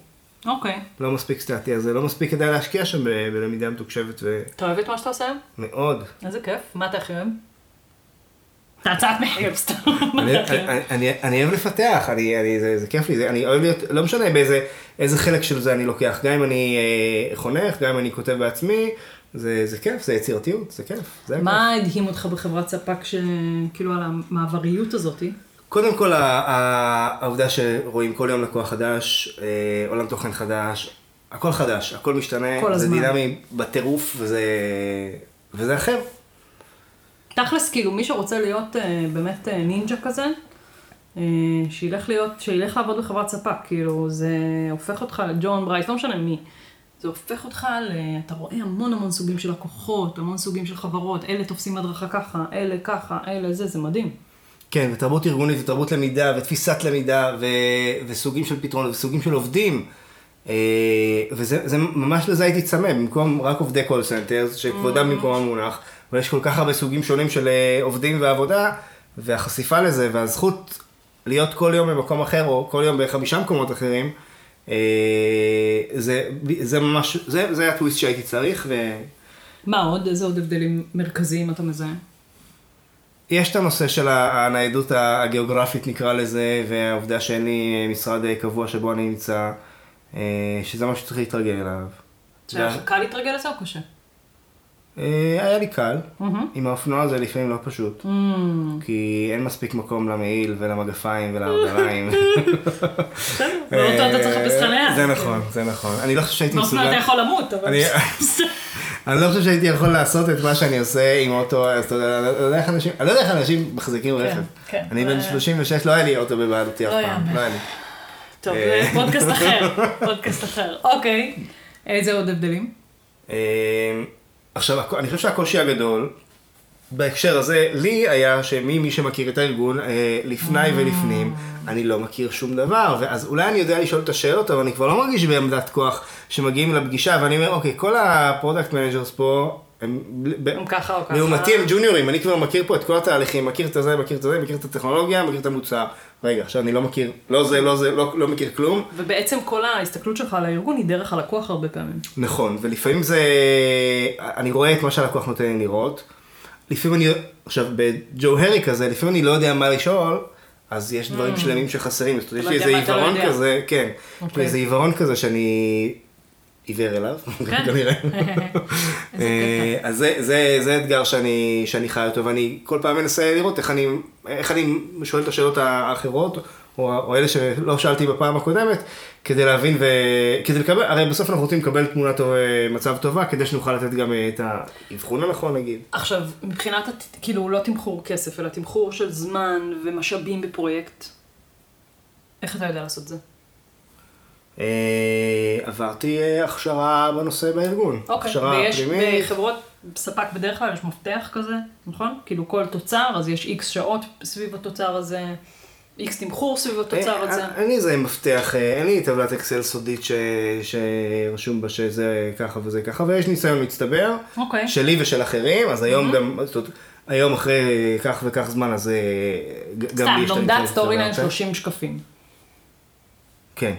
אוקיי, לא מספיק סטטי, אז זה לא מספיק כדאי להשקיע שם בלמידה מתוקשבת אתה אוהב את מה שאתה עושה היום? ומאוד. איזה כיף, מה אתה הכי אוהב? את ההצעת מחיר, סתם. אני, אני, אוהב לפתח, אני, אני, זה, זה כיף לי, זה, אני אוהב להיות, לא משנה באיזה איזה חלק של זה אני לוקח, גם אם אני אה, חונך, גם אם אני כותב בעצמי, זה, זה כיף, זה יצירתיות, זה כיף. זה. מה הדהים אותך בחברת ספק, שכאילו על המעבריות הזאתי? קודם כל, העובדה שרואים כל יום לקוח חדש, אה, עולם תוכן חדש, הכל חדש, הכל משתנה, כל זה הזמן. דינמי בטירוף, וזה, וזה אחר. תכלס, כאילו, מי שרוצה להיות אה, באמת אה, נינג'ה כזה, אה, שילך להיות, שילך לעבוד בחברת ספק, כאילו, זה הופך אותך, ג'ון ברייס, לא משנה מי, זה הופך אותך ל... אתה רואה המון המון סוגים של לקוחות, המון סוגים של חברות, אלה תופסים הדרכה ככה, אלה ככה, אלה זה, זה מדהים. כן, ותרבות ארגונית ותרבות למידה ותפיסת למידה ו... וסוגים של פתרונות וסוגים של עובדים. אה, וזה זה, ממש לזה הייתי צמא, במקום רק עובדי call center, שכבודם במקומם מונח, אבל יש כל כך הרבה סוגים שונים של אה, עובדים ועבודה, והחשיפה לזה והזכות להיות כל יום במקום אחר, או כל יום בחמישה מקומות אחרים, אה, זה, זה ממש, זה, זה הטוויסט שהייתי צריך, ו... מה עוד? איזה עוד הבדלים מרכזיים אתה מזהה? יש את הנושא של הניידות הגיאוגרפית נקרא לזה, והעובדה שאין לי משרד קבוע שבו אני נמצא, אה, שזה משהו שצריך להתרגל אליו. לך קל להתרגל לזה או קשה? אה, היה לי קל, מהמם. עם האופנוע זה לפעמים לא פשוט, Mm, כי אין מספיק מקום למעיל ולמגפיים ולרגליים. בסדר, באוטו אתה צריך לחפש חניה. אה, זה נכון, זה נכון. אני לא חושב שהייתי באופנוע אתה מסוגל, יכול למות, אבל... אני- לא חושב שהייתי יכול לעשות את מה שאני עושה עם אוטו, אז אתה יודע, אני לא יודע איך אנשים, לא מחזיקים רכב. כן. אני בן אה, 36, לא היה לי אוטו בבעלותי אף לא פעם. לא היה לי. טוב, אה. זה פודקאסט אחר, פודקאסט אחר. אוקיי, איזה עוד הבדלים? אה, עכשיו, אני חושב שהקושי הגדול בהקשר הזה, לי היה שמי מי שמכיר את הארגון, אה, לפני ולפנים, אני לא מכיר שום דבר, ואז אולי אני יודע לשאול את השאלות, אבל אני כבר לא מרגיש בעמדת כוח שמגיעים לפגישה, ואני אומר, אוקיי, כל ה product managers פה, הם, הם ככה או ככה. לעומתי הם ג'וניורים, אני כבר מכיר פה את כל התהליכים, מכיר את הזה, מכיר את הזה, מכיר את הטכנולוגיה, מכיר את המוצר. רגע, עכשיו אני לא מכיר, לא זה, לא זה, לא, לא מכיר כלום. ובעצם כל ההסתכלות שלך על הארגון היא דרך הלקוח הרבה פעמים. נכון, ולפעמים זה, אני רואה את מה שהלקוח נותן לי לראות. לפעמים אני, עכשיו בג'ו הרי כזה, לפעמים אני לא יודע מה לשאול, אז יש דברים שלמים שחסרים, זאת אומרת, יש לא לי יודע איזה לא עיוורון. כזה, כן, יש לי אוקיי. איזה עיוורון כזה שאני עיוור אליו, כן. כנראה. אה, אז זה, זה, זה אתגר שאני, חי אותו, ואני כל פעם מנסה לראות איך אני, שואל את השאלות האחרות, או, או אלה שלא שאלתי בפעם הקודמת, כדי להבין וכדי לקבל, הרי בסוף אנחנו רוצים לקבל תמונת אה, מצב טובה, כדי שנוכל לתת גם אה, את האבחון הנכון נגיד. עכשיו, מבחינת, כאילו, לא תמחור כסף, אלא תמחור של זמן ומשאבים בפרויקט, איך אתה יודע לעשות את זה? אה, עברתי אה, הכשרה בנושא בארגון, אוקיי, הכשרה ויש פנימית. בחברות ספק בדרך כלל יש מפתח כזה, נכון? כאילו כל תוצר, אז יש X שעות סביב התוצר הזה, X תמחור סביב התוצר אה, הזה. אין לי איזה מפתח, אין לי טבלת אקסל סודית ש- שרשום בה שזה ככה וזה ככה, ויש ניסיון מצטבר, אוקיי. שלי ושל אחרים, אז היום גם, זאת היום אחרי כך וכך זמן, אז גם סתם, לי יש את לומדת הניסיון storyline מצטבר. 30 שקפים. כן.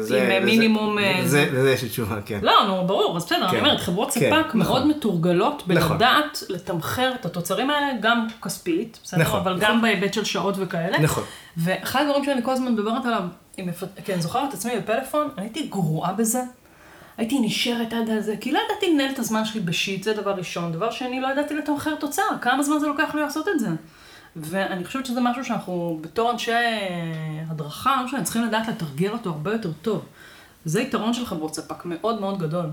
זה- עם, אה, לזה- מינימום, אה, לזה לזה יש לי תשובה, כן. לא, נו, ברור, אז בסדר, כן. אני אומרת, חברות כן, ספק נכון. מאוד מתורגלות נכון. בלדעת לתמחר את התוצרים האלה, גם כספית, בסדר, נכון, אבל נכון. גם בהיבט של שעות וכאלה. נכון. ואחד הדברים שאני כל הזמן מדברת עליו, מפת... כי אני זוכרת את עצמי בפלאפון, אני הייתי גרועה בזה. הייתי נשארת עד הזה, כי לא ידעתי לנהל את הזמן שלי בשיט, זה דבר ראשון. דבר שני, לא ידעתי לתמחר תוצר, כמה זמן זה לוקח לי לעשות את זה. ואני חושבת שזה משהו שאנחנו, בתור אנשי הדרכה, לא משנה, צריכים לדעת לתרגל אותו הרבה יותר טוב. זה יתרון של חברות ספק מאוד מאוד גדול.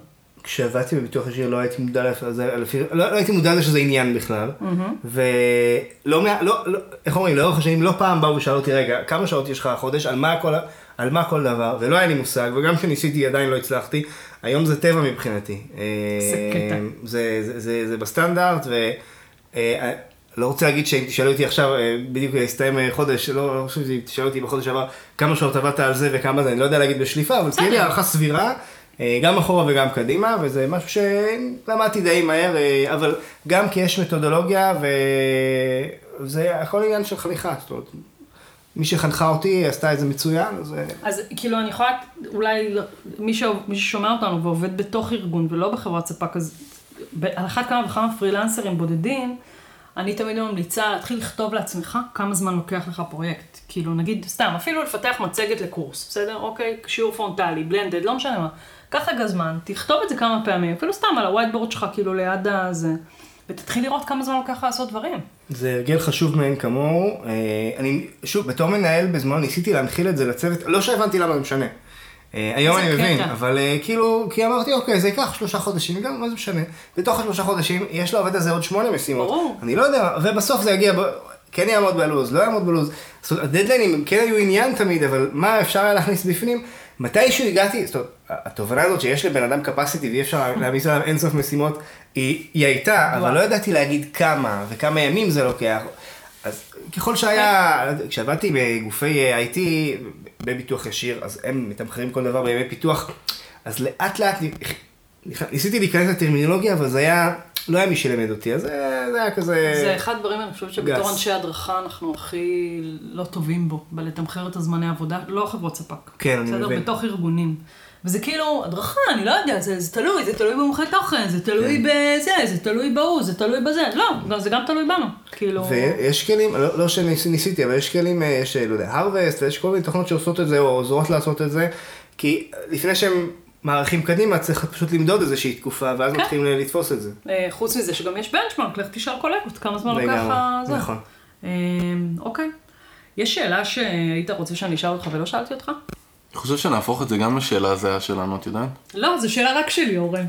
כשעבדתי בביטוח ישיר לא הייתי מודע לזה, לא, לא הייתי מודע לזה שזה עניין בכלל. ולא, מה- לא, לא, איך אומרים, לאורך השנים לא פעם באו ושאלו אותי, רגע, כמה שעות יש לך החודש, על מה כל, על מה כל דבר, ולא היה לי מושג, וגם כשניסיתי עדיין לא הצלחתי. היום זה טבע מבחינתי. זה קטע. אה, זה, זה, זה, זה בסטנדרט, ו... לא רוצה להגיד שאם תשאלו אותי עכשיו, אה, בדיוק הסתיים אה, חודש, לא לא חושב שאם תשאלו אותי בחודש שעבר כמה שעות עבדת על זה וכמה זה, אני לא יודע להגיד בשליפה, אבל תהיה לי הערכה סבירה, אה, גם אחורה וגם קדימה, וזה משהו שלמדתי די מהר, אבל גם כי יש מתודולוגיה, וזה הכל עניין של חניכה, זאת אומרת, מי שחנכה אותי עשתה את זה מצוין, אז... אז כאילו אני יכולה, אולי מי, ש... מי ששומע אותנו ועובד בתוך ארגון ולא בחברת ספק, אז על אחת כמה וכמה פרילנסרים בודדים, אני תמיד ממליצה להתחיל לכתוב לעצמך כמה זמן לוקח לך פרויקט. כאילו נגיד, סתם, אפילו לפתח מצגת לקורס, בסדר? אוקיי, שיעור פרונטלי, blended, לא משנה מה. קח רגע זמן, תכתוב את זה כמה פעמים, אפילו סתם על ה whiteboard שלך, כאילו ליד הזה, ותתחיל לראות כמה זמן לוקח לעשות דברים. זה הרגל חשוב מאין כמוהו. אה, אני, שוב, בתור מנהל בזמן ניסיתי להנחיל את זה לצוות, לא שהבנתי למה זה משנה. אה, היום אני מבין. אבל אה, כאילו, כי אמרתי, אוקיי, זה ייקח שלושה חודשים, גם מה זה משנה. בתוך השלושה חודשים, יש לעובד הזה עוד שמונה משימות. אני לא יודע, ובסוף זה יגיע, כן יעמוד בלו"ז, לא יעמוד בלו"ז. זאת אומרת, הדדליינים כן היו עניין תמיד, אבל מה אפשר היה להכניס בפנים? מתישהו הגעתי, זאת אומרת, התובנה הזאת שיש לבן אדם capacity ואי אפשר להעמיס עליו אינסוף משימות, היא, היא הייתה, אבל. לא ידעתי להגיד כמה וכמה ימים זה לוקח. אז ככל שהיה, כשעבדתי בגופי אה, IT בביטוח ישיר, אז הם מתמחרים כל דבר בימי פיתוח, אז לאט לאט ניסיתי להיכנס לטרמינולוגיה, אבל זה היה, לא היה מי שלימד אותי, אז זה, זה היה כזה... זה אחד הדברים, אני חושבת שבתור. אנשי הדרכה אנחנו הכי לא טובים בו, בלתמחר את הזמני עבודה, לא חברות ספק. כן, אני בסדר? מבין. בתוך ארגונים. וזה כאילו, הדרכה, אני לא יודע, זה, זה תלוי, זה תלוי במומחי תוכן, זה תלוי כן. בזה, זה תלוי בהוא, זה תלוי בזה. לא, גם- זה גם תלוי בנו. כאילו... ויש כלים, לא, לא שניסיתי, אבל יש כלים, אה, יש, אה, לא יודע, הרווסט, ויש כל מיני תוכנות שעושות את זה, או עוזרות לעשות את זה, כי לפני שהם מערכים קדימה, צריך פשוט למדוד איזושהי תקופה, ואז כן. מתחילים לתפוס את זה. אה, חוץ מזה שגם יש בנצ'מארק, לך תשאל קולגות, כמה זמן לוקח ה- זה. נכון. אה, אוקיי. יש שאלה שהיית רוצה שאני אשאל אותך ולא שאלתי אותך? אני חושב שנהפוך את זה גם לשאלה הזהה שלנו, את יודעת? לא, זו שאלה רק שלי, אורן.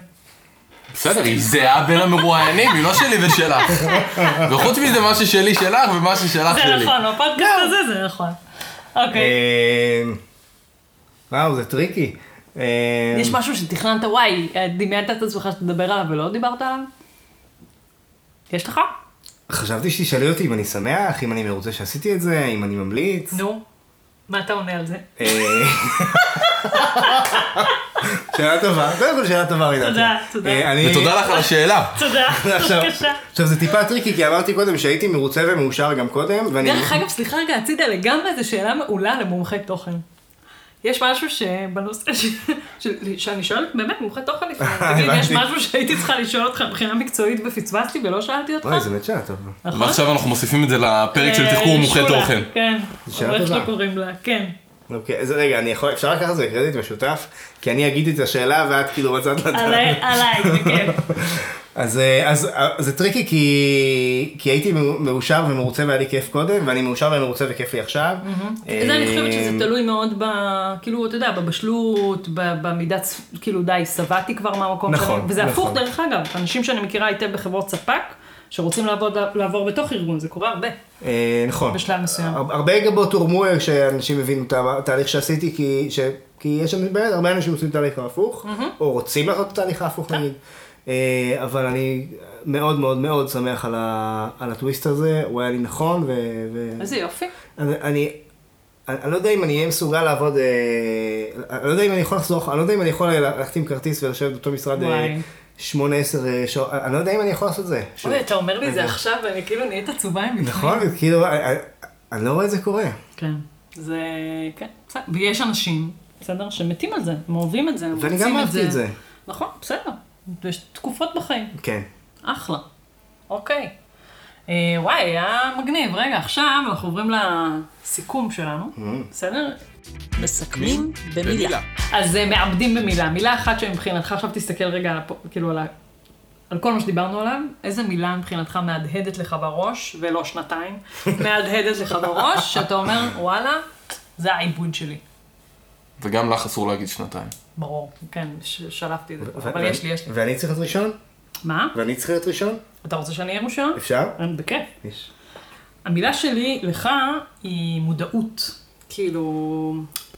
בסדר, היא זהה בין המרואיינים, היא לא שלי ושלך. וחוץ מזה, מה ששלי שלך ומה ששלך זה שלי. נכון, בפודקאסט הזה זה נכון. אוקיי. אה, וואו, זה טריקי. אה, יש משהו שתכננת, וואי, דמיינת את עצמך שתדבר עליו ולא דיברת עליו? יש לך? חשבתי שתשאלי אותי אם אני שמח, אם אני מרוצה שעשיתי את זה, אם אני ממליץ. נו. מה אתה עונה על זה? אה, שאלה טובה, קודם כל שאלה טובה, רינת. תודה, תודה. אה, אני- ותודה לך על השאלה. תודה, בבקשה. עכשיו זה טיפה טריקי, כי אמרתי קודם שהייתי מרוצה ומאושר גם קודם, ואני... דרך אגב, סליחה רגע, הצידה לגמרי, זו שאלה מעולה למומחי תוכן. יש משהו שבנושא ש... ש... שאני שואלת באמת מומחי תוכן לפעמים, תגיד, יש. משהו שהייתי צריכה לשאול אותך מבחינה מקצועית ופספסתי ולא שאלתי אותך? אוי, זה באמת שאלה טובה. נכון? ועכשיו אנחנו מוסיפים את זה לפרק של תחקור אה, מומחי שולה, תוכן. כן, איך. שלא קוראים לה, כן. אוקיי, אז רגע, אני יכול, אפשר לקחת את זה קרדיט משותף? כי אני אגיד את השאלה ואת כאילו בצד לדעת. עליי, עליי, זה אז, אה, אז אה, זה טריקי כי, כי הייתי מאושר ומרוצה והיה לי כיף קודם, ואני מאושר ומרוצה וכיף לי עכשיו. אה, זה אני חושבת שזה תלוי מאוד ב... כאילו, אתה יודע, בבשלות, במידת, כאילו, די, שבעתי כבר מהמקום נכון, שאני... וזה הפוך, נכון. דרך אגב, אנשים שאני מכירה היטב בחברות ספק, שרוצים לעבוד, לעבור בתוך ארגון, זה קורה הרבה. אה, נכון. בשלב מסוים. הר- הרבה גבות הורמו כשאנשים הבינו את התהליך שעשיתי, כי, ש, כי יש שם הרבה אנשים עושים תהליך ההפוך, או רוצים לעשות את התהליך ההפוך נגיד. אה, אבל אני מאוד מאוד מאוד שמח על, ה, על הטוויסט הזה, הוא היה לי נכון, ו... ו... איזה יופי. אני, אני, אני, לא יודע אם אני אהיה מסוגל לעבוד, אה, אני לא יודע אם אני יכול לחזור, אני לא יודע אם אני יכול ללכת עם כרטיס ולשבת באותו משרד אה, וואי. שמונה, עשר אה, שעות, אני לא יודע אם אני יכול לעשות את זה. אוי, אתה אומר לי זה עכשיו, ואני כאילו נהיית עצובה עם. נכון, כאילו, אני, לא רואה את זה קורה. כן. זה, כן, בסדר. ויש אנשים, בסדר, שמתים על זה, הם אוהבים את זה, הם ואני רוצים גם את אהבתי את זה. נכון, בסדר. יש תקופות בחיים. כן. אחלה. אוקיי. אה, וואי, היה מגניב. רגע, עכשיו אנחנו עוברים לסיכום שלנו, בסדר? מסכמים במילה. אז אה, מעבדים במילה. מילה אחת שמבחינתך, עכשיו תסתכל רגע, כאילו על, ה... על כל מה שדיברנו עליו, איזה מילה מבחינתך מהדהדת לך בראש, ולא שנתיים, מהדהדת לך בראש, שאתה אומר, וואלה, זה העיבוד שלי. וגם לך אסור להגיד שנתיים. ברור, כן, שלפתי את זה, ו- אבל ו- יש לי, יש לי. ואני צריך להיות ראשון? מה? ואני צריך להיות ראשון? אתה רוצה שאני אהיה ראשון? אפשר? בכיף. יש. המילה שלי לך היא מודעות. כאילו,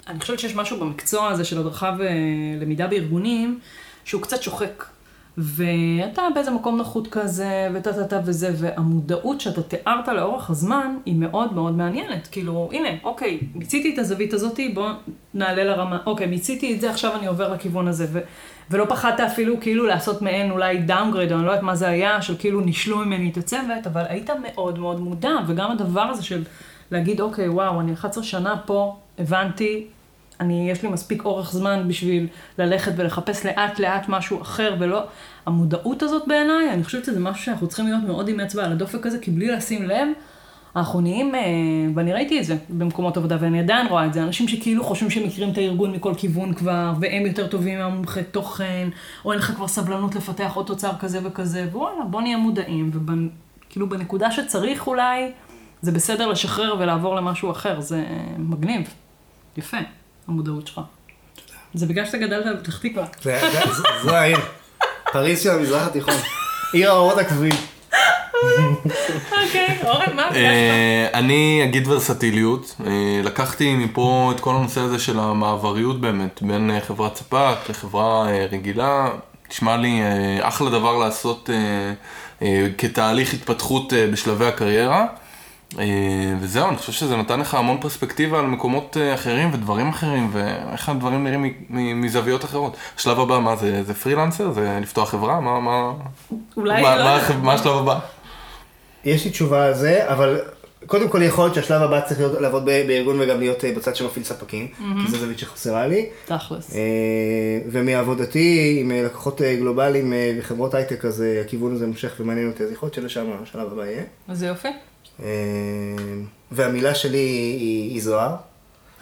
אני חושבת שיש משהו במקצוע הזה של הדרכה ולמידה בארגונים, שהוא קצת שוחק. ואתה באיזה מקום נוחות כזה, וטה טה טה וזה, והמודעות שאתה תיארת לאורך הזמן, היא מאוד מאוד מעניינת. כאילו, הנה, אוקיי, מיציתי את הזווית הזאתי, בוא נעלה לרמה, אוקיי, מיציתי את זה, עכשיו אני עובר לכיוון הזה. ו- ולא פחדת אפילו כאילו לעשות מעין אולי downgrade, או אני לא יודעת מה זה היה, של כאילו נישלו ממני את הצוות, אבל היית מאוד מאוד מודע, וגם הדבר הזה של להגיד, אוקיי, וואו, אני 11 שנה פה, הבנתי, אני, יש לי מספיק אורך זמן בשביל ללכת ולחפש לאט לאט משהו אחר, ולא... המודעות הזאת בעיניי, אני חושבת שזה משהו שאנחנו צריכים להיות מאוד עם אצבע על הדופק הזה, כי בלי לשים לב, אנחנו נהיים, אה, ואני ראיתי את זה במקומות עבודה, ואני עדיין רואה את זה, אנשים שכאילו חושבים שהם מכירים את הארגון מכל כיוון כבר, והם יותר טובים מהמומחי תוכן, או אין לך כבר סבלנות לפתח עוד תוצר כזה וכזה, ווואלה, בוא נהיה מודעים, וכאילו בנקודה שצריך אולי, זה בסדר לשחרר ולעבור למשהו אחר, זה אה, מגניב, יפה, המודעות שלך. זה בגלל שאתה גדלת בפתח תקווה. זה- זה- זה- זו העיר. פריז של המזרח התיכון. עיר האורות הקבועים. אוקיי, אורן, מה? אה, אני אגיד ורסטיליות. אה, לקחתי מפה את כל הנושא הזה של המעבריות באמת, בין אה, חברת ספק לחברה רגילה. נשמע לי אחלה דבר לעשות כתהליך התפתחות בשלבי הקריירה. אה, וזהו, אני חושב שזה נתן לך המון פרספקטיבה על מקומות אה, אחרים ודברים אחרים, ואיך הדברים נראים מזוויות אחרות. השלב הבא, מה זה, זה פרילנסר? זה לפתוח חברה? מה, מה, אולי מה, לא. מה, מה השלב הבא? יש לי תשובה על זה, אבל קודם כל יכול להיות שהשלב הבא צריך להיות לעבוד ב- בארגון וגם להיות אה, בצד שמפעיל ספקים, כי זו זווית שחסרה לי. תכלס. ומעבודתי עם לקוחות גלובליים וחברות הייטק, אז הכיוון הזה מושך ומעניין אותי, אז יכול להיות שלשם השלב הבא יהיה. איזה יופי. אה, והמילה שלי היא היא זוהר.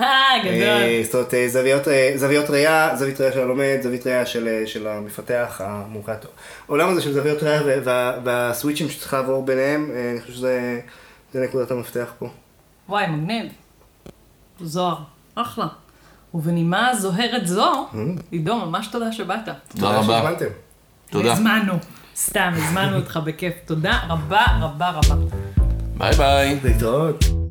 אה, גדול. אה, זאת אומרת, אה, זוויות, זוויות ראייה, זווית ראייה של הלומד, זווית ראייה של, של המפתח, המומחה. העולם הזה של זוויות ראייה וה- וה- והסוויצ'ים שצריך לעבור ביניהם, אני חושב שזה זה נקודת המפתח פה. וואי, מגניב. זוהר, אחלה. ובנימה זוהרת זו, עידו, ממש תודה שבאת. תודה רבה. שהזמנתם. תודה. הזמנו. סתם, הזמנו אותך בכיף. תודה רבה רבה רבה. Bye bye. Later.